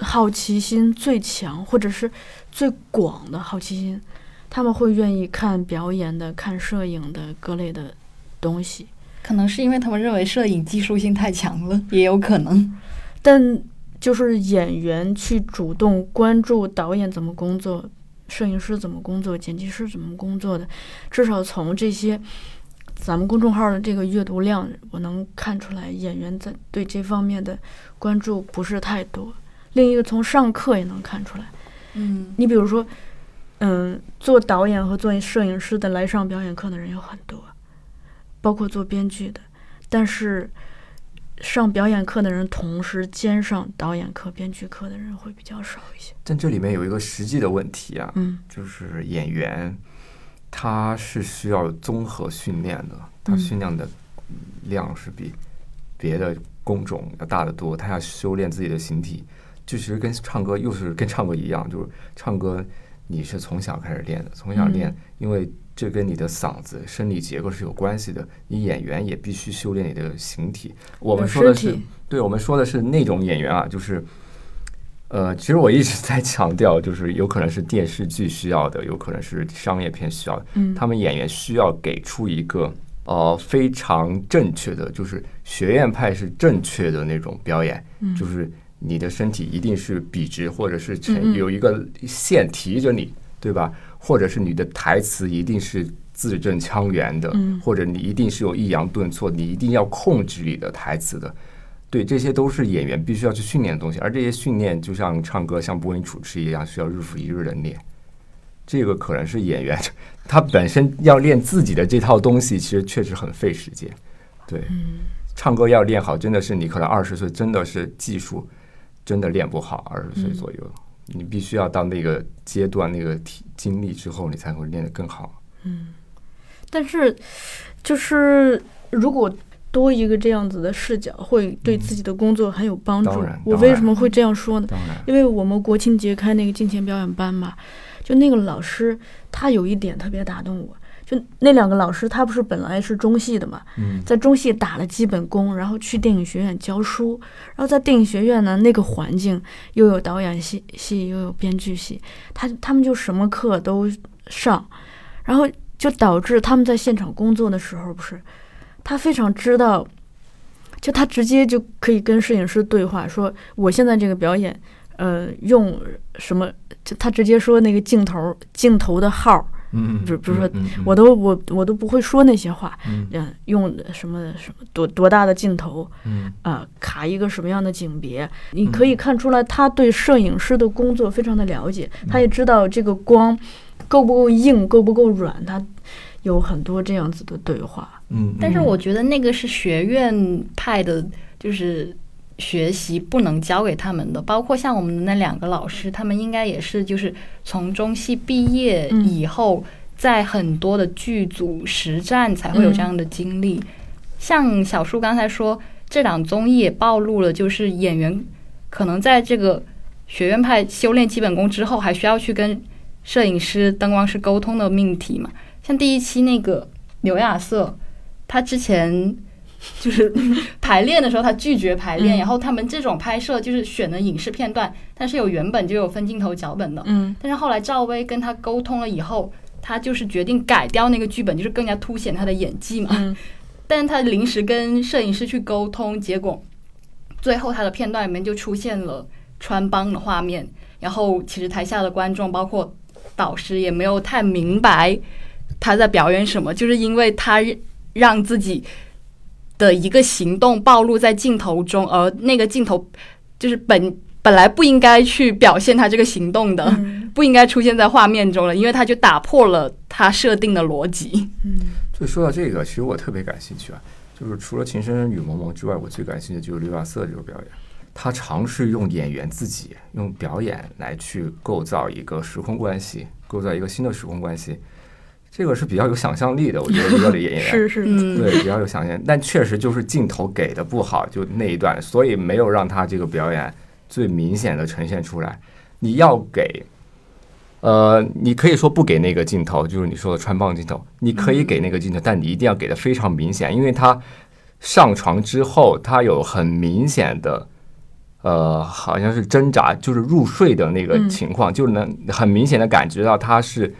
好奇心最强，或者是最广的好奇心，他们会愿意看表演的、看摄影的各类的东西。可能是因为他们认为摄影技术性太强了，也有可能。但就是演员去主动关注导演怎么工作，摄影师怎么工作，剪辑师怎么工作的，至少从这些咱们公众号的这个阅读量，我能看出来演员在对这方面的关注不是太多。另一个从上课也能看出来，嗯，你比如说，嗯，做导演和做摄影师的来上表演课的人有很多，包括做编剧的，但是上表演课的人同时兼上导演课、编剧课的人会比较少一些。但这里面有一个实际的问题啊，嗯就是演员他是需要综合训练的，他嗯训练的量是比别的工种要大得多，他要修炼自己的形体。就其实跟唱歌又是跟唱歌一样，就是唱歌你是从小开始练的，从小练，嗯因为这跟你的嗓子生理结构是有关系的。你演员也必须修炼你的形体。我们说的是，对我们说的是那种演员啊，就是。呃，其实我一直在强调，就是有可能是电视剧需要的，有可能是商业片需要的。嗯他们演员需要给出一个呃非常正确的，就是学院派是正确的那种表演，嗯就是你的身体一定是笔直，或者是嗯呈嗯有一个线提着你，对吧？或者是你的台词一定是字正腔圆的，嗯或者你一定是有抑扬顿挫，你一定要控制你的台词的。对，这些都是演员必须要去训练的东西，而这些训练就像唱歌、像播音主持一样，需要日复一日的练。这个可能是演员 *laughs* 他本身要练自己的这套东西，其实确实很费时间。对，唱歌要练好，真的是你可能二十岁真的是技术真的练不好，二十岁左右，你必须要到那个阶段、那个体经历之后，你才会练得更好。嗯但是，就是如果多一个这样子的视角，会对自己的工作很有帮助。我为什么会这样说呢？当然，因为我们国庆节开那个镜前表演班嘛，就那个老师他有一点特别打动我，就那两个老师他不是本来是中戏的嘛，嗯在中戏打了基本功，然后去电影学院教书，然后在电影学院呢那个环境又有导演系系又有编剧系，他他们就什么课都上，然后就导致他们在现场工作的时候不是，他非常知道。就他直接就可以跟摄影师对话，说我现在这个表演，呃，用什么？就他直接说那个镜头镜头的号，嗯，比比如说我都我我都不会说那些话，嗯。嗯，用什么什么多多大的镜头嗯。啊、卡一个什么样的景别，你可以看出来他对摄影师的工作非常的了解，他也知道这个光够不够硬，够不够软，他有很多这样子的对话。嗯，但是我觉得那个是学院派的，就是学习不能教给他们的。包括像我们的那两个老师，他们应该也是就是从中戏毕业嗯以后，在很多的剧组实战才会有这样的经历。像小树刚才说，这档综艺也暴露了，就是演员可能在这个学院派修炼基本功之后，还需要去跟摄影师、灯光师沟通的命题嘛。像第一期那个刘亚瑟，他之前 *laughs* 就是排练的时候，他拒绝排练，嗯。然后他们这种拍摄就是选的影视片段，但是有原本就有分镜头脚本的，嗯。但是后来赵薇跟他沟通了以后，他就是决定改掉那个剧本，就是更加凸显他的演技嘛。嗯。但是他临时跟摄影师去沟通，结果最后他的片段里面就出现了穿帮的画面，然后其实台下的观众包括导师也没有太明白他在表演什么，就是因为他让自己的一个行动暴露在镜头中，而那个镜头就是本本来不应该去表现他这个行动的，嗯 *laughs* 不应该出现在画面中了，因为他就打破了他设定的逻辑。嗯就说到这个，其实我特别感兴趣啊，就是除了《情深深雨蒙蒙》之外，我最感兴趣的就是刘亚瑟这个表演。他尝试用演员自己用表演来去构造一个时空关系，构造一个新的时空关系，这个是比较有想象力的。我觉得 *laughs* 一个演员是是，嗯，对比较有想象，但确实就是镜头给的不好，就那一段，所以没有让他这个表演最明显的呈现出来。你要给，呃，你可以说不给那个镜头，就是你说的穿帮镜头，你可以给那个镜头，但你一定要给的非常明显，因为他上床之后，他有很明显的。呃，好像是挣扎，就是入睡的那个嗯情况，就能很明显的感觉到他是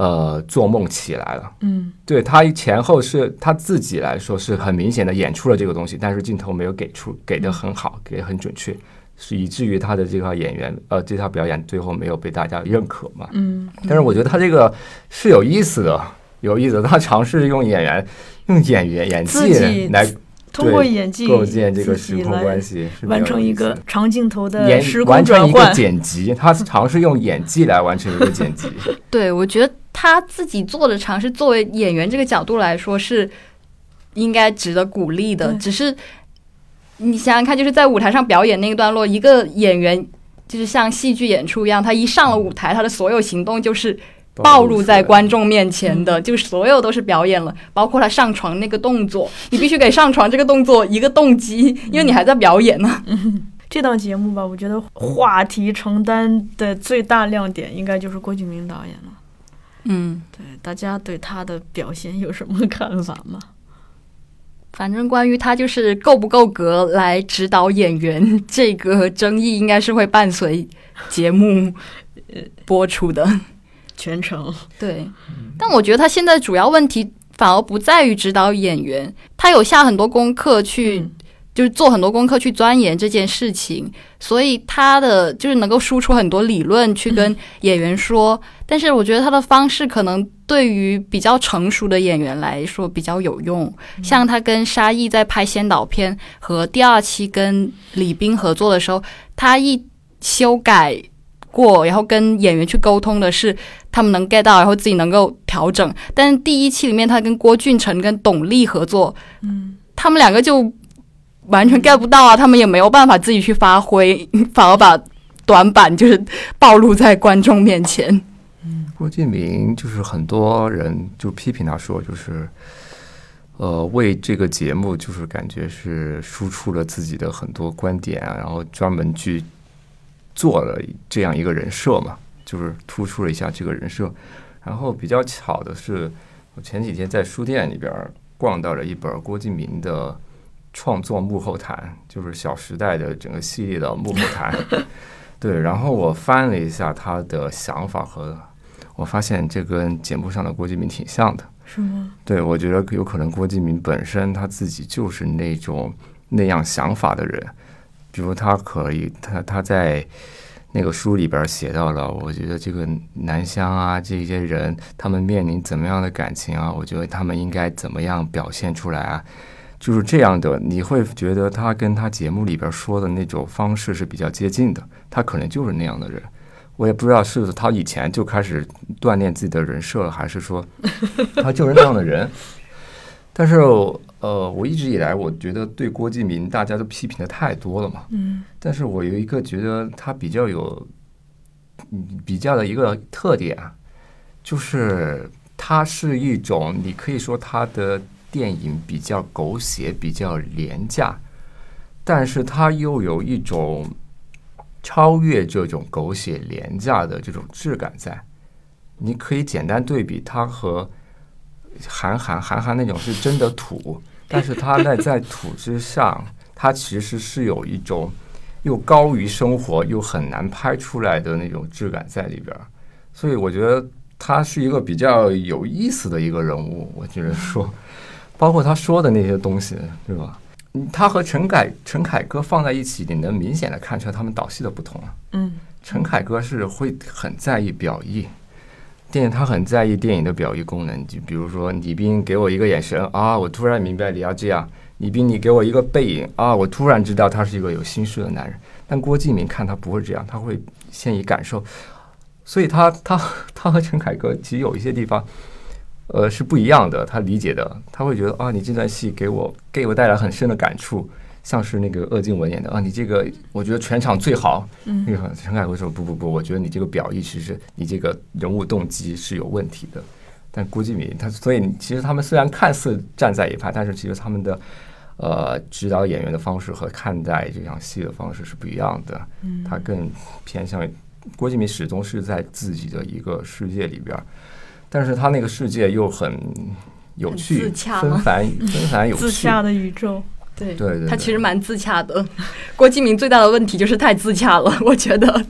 呃做梦起来了。嗯对他前后是他自己来说是很明显的演出了这个东西，但是镜头没有给出，给的很好，给的很准确，是以至于他的这套演员呃这套表演最后没有被大家认可嘛。嗯但是我觉得他这个是有意思的，有意思的，他尝试用演员用演员演技来通过演技构建这个时空关系，是完成一个长镜头的演时空完成一个。剪辑，他尝试用演技来完成一个剪辑。*laughs* 对，我觉得他自己做的尝试，作为演员这个角度来说是应该值得鼓励的。只是你想想看，就是在舞台上表演那个段落，一个演员就是像戏剧演出一样，他一上了舞台，他的所有行动就是暴露在观众面前的，就是所有都是表演了，包括他上床那个动作，你必须给上床这个动作一个动机，因为你还在表演呢。*laughs* 这档节目吧，我觉得话题承担的最大亮点应该就是郭敬明导演了。嗯，对，大家对他的表现有什么看法吗？反正关于他就是够不够格来指导演员这个争议，应该是会伴随节目呃播出的。全程。对，但我觉得他现在主要问题反而不在于指导演员，他有下很多功课去，嗯就是做很多功课去钻研这件事情，所以他的就是能够输出很多理论去跟演员说。但是我觉得他的方式可能对于比较成熟的演员来说比较有用，像他跟沙溢在拍先导片和第二期跟李冰合作的时候，他一修改过，然后跟演员去沟通的是他们能 get 到，然后自己能够调整。但是第一期里面，他跟郭俊辰跟董力合作，嗯，他们两个就完全 get 不到啊，他们也没有办法自己去发挥，*laughs* 反而把短板就是暴露在观众面前。嗯郭敬明就是很多人就批评他说，就是呃为这个节目就是感觉是输出了自己的很多观点啊，然后专门去做了这样一个人设嘛，就是突出了一下这个人设。然后比较巧的是，我前几天在书店里边逛到了一本郭敬明的创作幕后谈，就是《小时代》的整个系列的幕后谈。*laughs* 对，然后我翻了一下他的想法和，我发现这跟节目上的郭敬明挺像的。是吗？对，我觉得有可能郭敬明本身他自己就是那种那样想法的人，比如他可以，他他在那个书里边写到了，我觉得这个南湘啊，这些人他们面临怎么样的感情啊，我觉得他们应该怎么样表现出来啊，就是这样的，你会觉得他跟他节目里边说的那种方式是比较接近的，他可能就是那样的人。我也不知道是不是他以前就开始锻炼自己的人设了，*laughs* 还是说他就是那样的人。但是，呃，我一直以来我觉得对郭敬明大家都批评的太多了嘛。嗯但是我有一个觉得他比较有，嗯，比较的一个特点啊，就是他是一种，你可以说他的电影比较狗血，比较廉价，但是它又有一种超越这种狗血廉价的这种质感在。你可以简单对比它和韩寒，韩寒那种是真的土，但是他在在土之上，他其实是有一种又高于生活又很难拍出来的那种质感在里边儿，所以我觉得他是一个比较有意思的一个人物。我觉得说，包括他说的那些东西，对吧？嗯他和陈凯陈凯歌放在一起，你能明显的看出来他们导戏的不同啊。嗯陈凯歌是会很在意表意，电影他很在意电影的表意功能，就比如说李斌给我一个眼神啊，我突然明白你要这样；李斌你给我一个背影啊，我突然知道他是一个有心事的男人。但郭敬明看他不会这样，他会先以感受，所以他他他和陈凯歌其实有一些地方。呃，是不一样的，他理解的，他会觉得啊，你这段戏给我给我带来很深的感触，像是那个鄂靖文演的啊，你这个我觉得全场最好，嗯那个陈凯歌说不不不，我觉得你这个表意其实你这个人物动机是有问题的。但郭敬明他，所以其实他们虽然看似站在一派，但是其实他们的呃指导演员的方式和看待这场戏的方式是不一样的。嗯他更偏向于郭敬明始终是在自己的一个世界里边儿，但是他那个世界又很有趣、自洽吗纷繁、纷繁有趣。自洽的宇宙。对对对对他其实蛮自洽的。*laughs* 郭敬明最大的问题就是太自洽了，*laughs* 我觉得。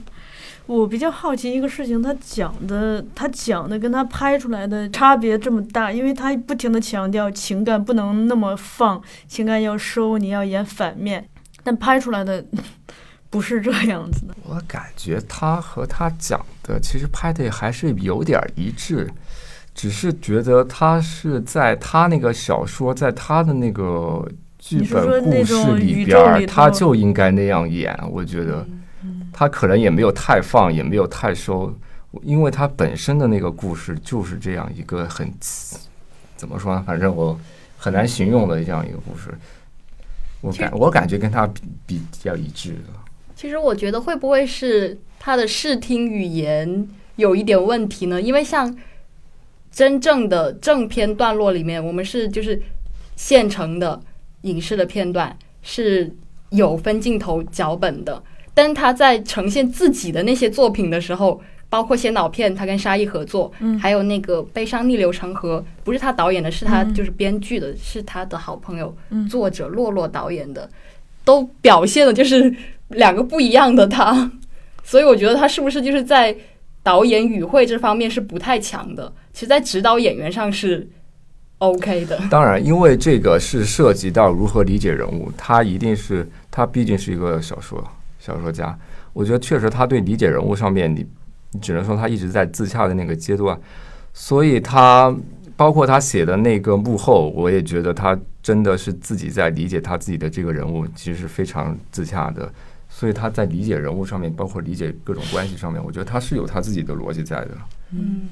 我比较好奇一个事情，他讲的，他讲的跟他拍出来的差别这么大，因为他不停的强调情感不能那么放，情感要收，你要演反面，但拍出来的 *laughs* 不是这样子的。我感觉他和他讲的其实拍的还是有点儿一致，只是觉得他是在他那个小说，在他的那个剧本故事里边他就应该那样演。我觉得嗯他可能也没有太放，也没有太收，因为他本身的那个故事就是这样一个很怎么说呢？反正我很难形容的这样一个故事。我感我感觉跟他比比较一致的。其实我觉得会不会是他的视听语言有一点问题呢？因为像真正的正片段落里面，我们是就是现成的影视的片段是有分镜头脚本的，但他在呈现自己的那些作品的时候，包括先导片，他跟沙溢合作，嗯。还有那个《悲伤逆流成河》，不是他导演的，是他嗯就是编剧的，是他的好朋友嗯。作者洛洛导演的，都表现的就是两个不一样的他，所以我觉得他是不是就是在导演语汇这方面是不太强的，其实，在指导演员上是 OK 的。*laughs* 当然，因为这个是涉及到如何理解人物，他一定是他毕竟是一个小说小说家，我觉得确实他对理解人物上面，你只能说他一直在自洽的那个阶段，所以他包括他写的那个幕后，我也觉得他真的是自己在理解他自己的这个人物，其实是非常自洽的。所以他在理解人物上面，包括理解各种关系上面，我觉得他是有他自己的逻辑在的。嗯，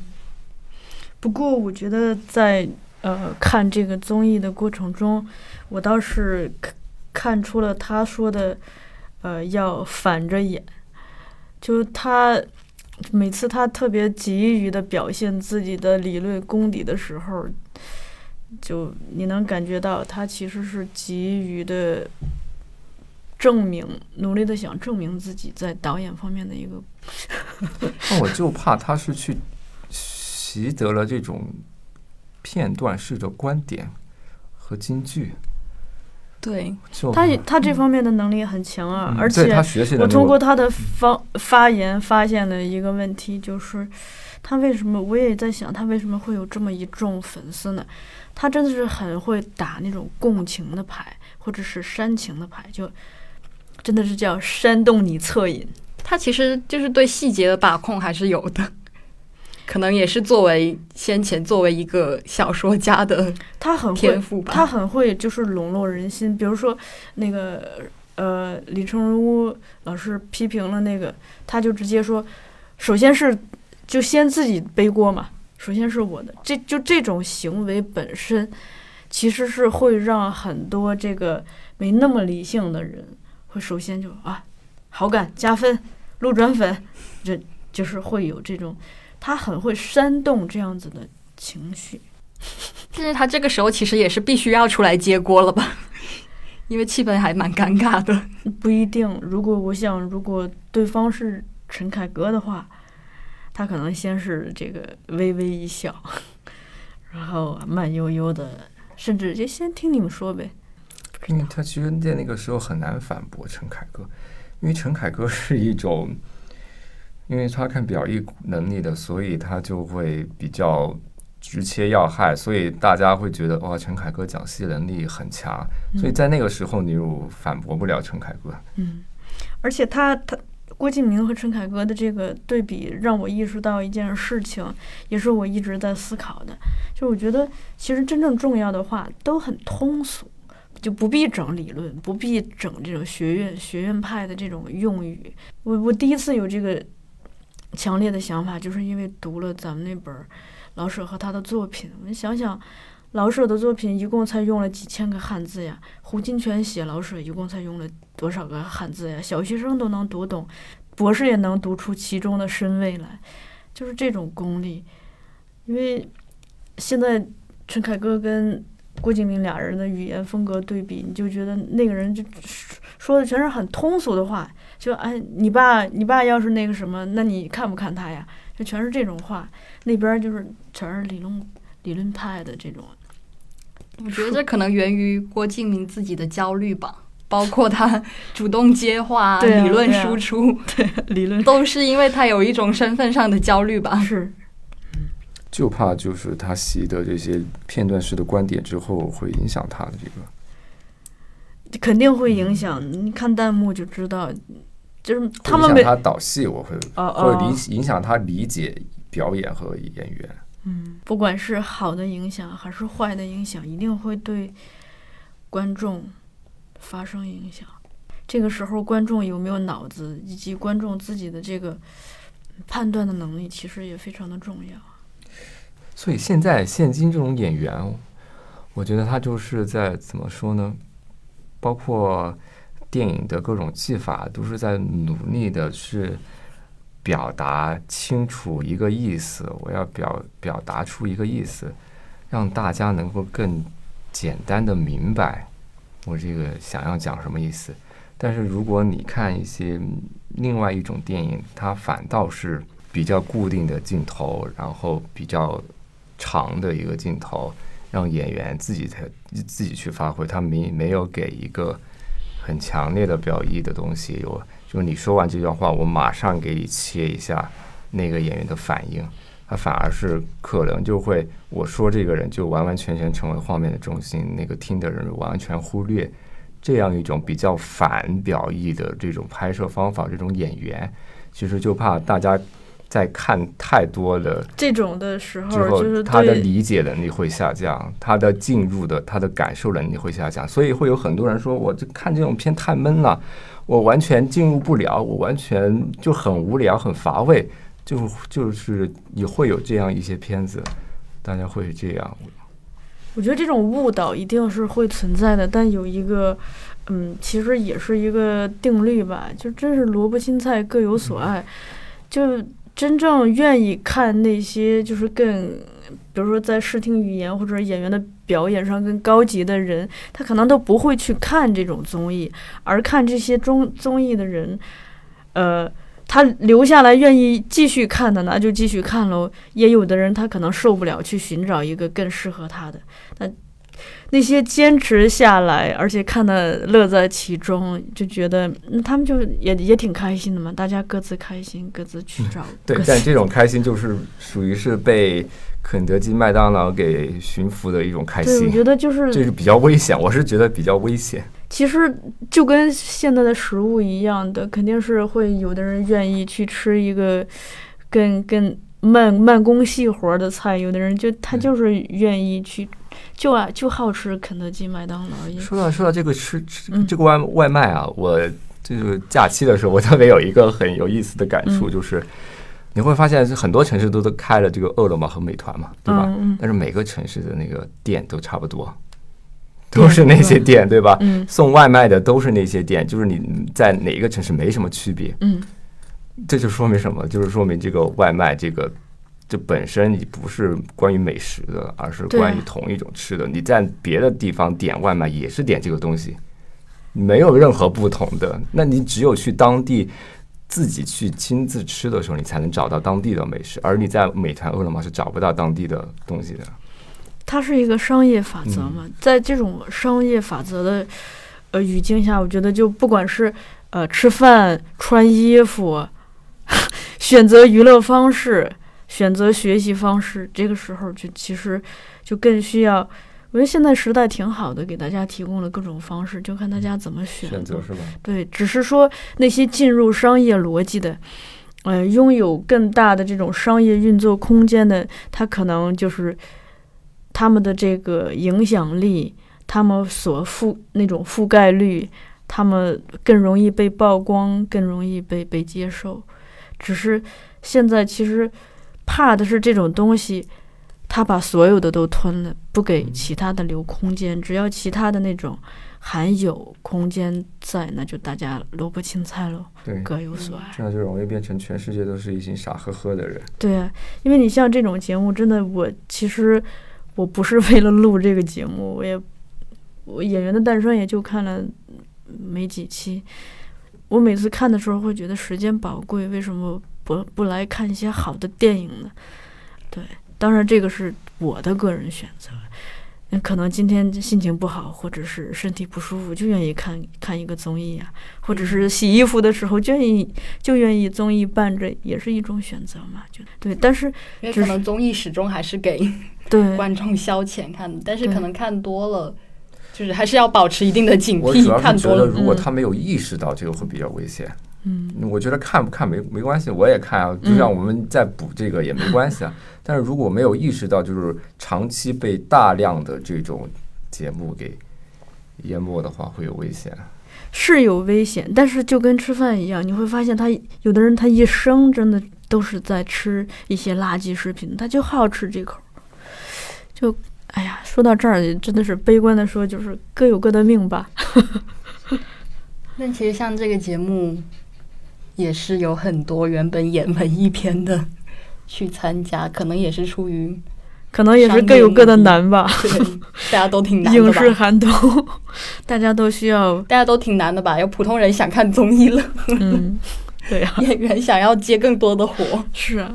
不过我觉得在呃看这个综艺的过程中，我倒是看出了他说的，呃，要反着演，就他每次他特别急于的表现自己的理论功底的时候，就你能感觉到他其实是急于的证明，努力的想证明自己在导演方面的一个那我就怕他是去习得了这种片段式的观点和金句，对，他也他这方面的能力很强啊，而且他学习我通过他的方发言发现了一个问题，就是他为什么我也在想，他为什么会有这么一众粉丝呢？他真的是很会打那种共情的牌，或者是煽情的牌，就真的是叫煽动你恻隐。他其实就是对细节的把控还是有的，可能也是作为先前作为一个小说家的他很会，天赋吧。他很会就是笼络人心。比如说那个呃，李成儒老师批评了那个，他就直接说，首先是就先自己背锅嘛，首先是我的。这就这种行为本身，其实是会让很多这个没那么理性的人，会首先就啊，好感加分，路转粉，这就是会有这种，他很会煽动这样子的情绪。但是他这个时候其实也是必须要出来接锅了吧，*laughs* 因为气氛还蛮尴尬的。不一定。如果我想，如果对方是陈凯歌的话，他可能先是这个微微一笑，*laughs* 然后慢悠悠的，甚至就先听你们说呗。因为他其实在那个时候很难反驳陈凯歌，因为陈凯歌是一种，因为他看表意能力的，所以他就会比较直切要害，所以大家会觉得哇，陈凯歌讲戏能力很强，所以在那个时候你又反驳不了陈凯歌。嗯，而且他他郭敬明和陈凯歌的这个对比，让我意识到一件事情，也是我一直在思考的，就我觉得其实真正重要的话都很通俗。就不必整理论，不必整这种学院学院派的这种用语。我我第一次有这个强烈的想法，就是因为读了咱们那本老舍和他的作品。我想想，老舍的作品一共才用了几千个汉字呀，胡金铨写老舍一共才用了多少个汉字呀？小学生都能读懂，博士也能读出其中的深味来，就是这种功力。因为现在陈凯歌跟郭敬明俩人的语言风格对比，你就觉得那个人就说的全是很通俗的话，就哎，你爸你爸要是那个什么，那你看不看他呀？就全是这种话。那边就是全是理论理论派的这种。我觉得这可能源于郭敬明自己的焦虑吧，包括他主动接话、啊理论对啊输出，理论都是因为他有一种身份上的焦虑吧。是就怕就是他习得这些片段式的观点之后，会影响他的这个，肯定会影响。你看弹幕就知道，就是他们他导戏，我会哦会哦，理影响他理解表演和演员。嗯，不管是好的影响还是坏的影响，一定会对观众发生影响。这个时候，观众有没有脑子，以及观众自己的这个判断的能力，其实也非常的重要。所以现在现今这种演员，我觉得他就是在怎么说呢？包括电影的各种技法，都是在努力的去表达清楚一个意思。我要表表达出一个意思，让大家能够更简单的明白我这个想要讲什么意思。但是如果你看一些另外一种电影，它反倒是比较固定的镜头，然后比较长的一个镜头，让演员自己才自己去发挥，他没没有给一个很强烈的表意的东西。有就是你说完这段话，我马上给你切一下那个演员的反应，他反而是可能就会我说这个人就完完全全成为画面的中心，那个听的人完全忽略。这样一种比较反表意的这种拍摄方法，这种演员，其实就怕大家在看太多的这种的时候，就是，他的理解能力会下降，他的进入的他的感受能力会下降，所以会有很多人说，我这看这种片太闷了，我完全进入不了，我完全就很无聊、很乏味，就就是也会有这样一些片子，大家会这样。我觉得这种误导一定是会存在的，但有一个，嗯，其实也是一个定律吧，就真是萝卜青菜各有所爱，就真正愿意看那些就是更，比如说在视听语言或者演员的表演上更高级的人，他可能都不会去看这种综艺，而看这些综综艺的人，呃。他留下来愿意继续看的，那就继续看喽。也有的人他可能受不了，去寻找一个更适合他的。那那些坚持下来，而且看的乐在其中，就觉得、嗯、他们就也也挺开心的嘛。大家各自开心，各自去找。*laughs* 对但这种开心就是属于是被肯德基、麦当劳给驯服的一种开对，我，觉得就是这是比较危险。我是觉得比较危险。其实就跟现在的食物一样的，肯定是会有的人愿意去吃一个更更慢慢工细活的菜，有的人就他嗯就是愿意去，就啊就好吃肯德基、麦当劳。说到说到这个吃吃嗯这个外外卖啊，我这个假期的时候，我特别有一个很有意思的感触，嗯就是你会发现是很多城市都都开了这个饿了么和美团嘛，对吧？但是每个城市的那个店都差不多，都是那些店，对吧？嗯送外卖的都是那些店，就是你在哪一个城市没什么区别，嗯这就说明什么？就是说明这个外卖这个。这本身你不是关于美食的，而是关于同一种吃的。你在别的地方点外卖也是点这个东西，没有任何不同的。那你只有去当地自己去亲自吃的时候，你才能找到当地的美食，而你在美团、饿了么是找不到当地的东西的。它是一个商业法则嘛，嗯在这种商业法则的呃语境下，我觉得就不管是呃吃饭、穿衣服、*laughs* 选择娱乐方式、选择学习方式，这个时候就其实就更需要。我觉得现在时代挺好的，给大家提供了各种方式，就看大家怎么选。选择是吧？对，只是说那些进入商业逻辑的，呃，拥有更大的这种商业运作空间的，他可能就是他们的这个影响力，他们所覆那种覆盖率，他们更容易被曝光，更容易被被接受。只是现在其实怕的是这种东西。他把所有的都吞了，不给嗯其他的留空间。只要其他的那种还有空间在，那就大家萝卜青菜喽，各有所爱。这样就容易变成全世界都是一群傻呵呵的人。对啊，因为你像这种节目，真的我其实我不是为了录这个节目，我也我演员的诞生也就看了没几期。我每次看的时候会觉得时间宝贵，为什么不不来看一些好的电影呢？对，当然这个是我的个人选择。那可能今天心情不好，或者是身体不舒服，就愿意看看一个综艺啊，或者是洗衣服的时候就愿意就愿意综艺伴着，也是一种选择嘛。就对，但是因为可能综艺始终还是给对观众消遣看的，但是可能看多了，就是还是要保持一定的警我主惕。要是觉得，看多了，如果嗯他没有意识到这个会比较危险。嗯，我觉得看不看没没关系，我也看啊，就像我们在补这个也没关系啊。*laughs* 但是如果没有意识到，就是长期被大量的这种节目给淹没的话会有危险。是有危险，但是就跟吃饭一样，你会发现他有的人他一生真的都是在吃一些垃圾食品，他就好吃这口。就哎呀，说到这儿真的是悲观的说，就是各有各的命吧。*laughs* 但其实像这个节目，也是有很多原本演文艺片的去参加，可能也是出于可能也是各有各的难吧。*laughs* 对，大家都挺难的影视？寒冬，大家都需要，大家都挺难的吧？有普通人想看综艺了，嗯，对呀、*laughs* 演员想要接更多的活。是啊，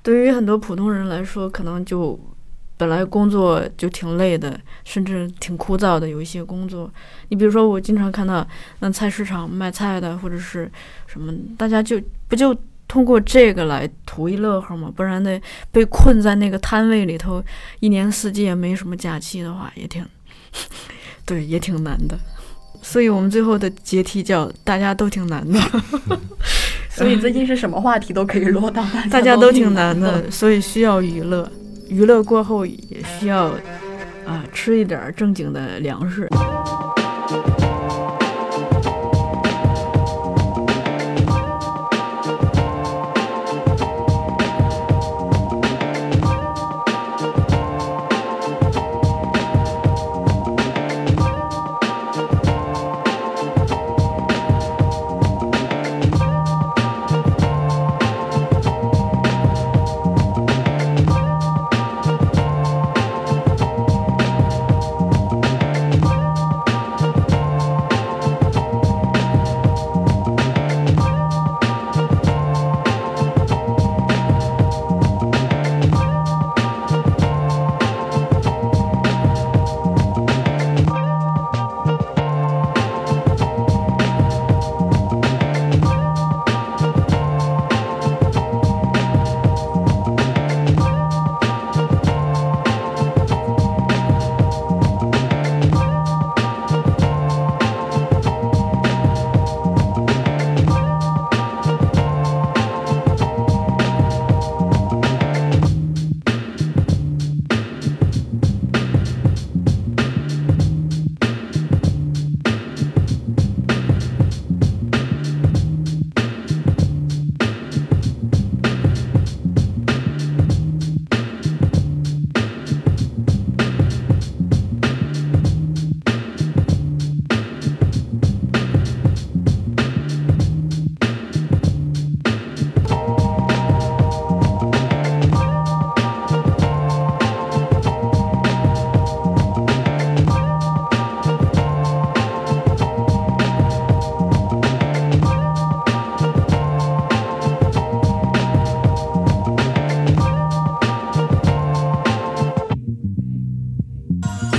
对于很多普通人来说，可能就本来工作就挺累的，甚至挺枯燥的。有一些工作，你比如说，我经常看到那菜市场卖菜的，或者是什么，大家就不就通过这个来图一乐呵吗？不然呢被困在那个摊位里头，一年四季也没什么假期的话，也挺，*laughs* 对，也挺难的。所以我们最后的阶梯叫“大家都挺难的”。*laughs* 所以最近是什么话题都可以落到大大家都挺难难的，所以需要娱乐。娱乐过后也需要啊、吃一点正经的粮食。Bye.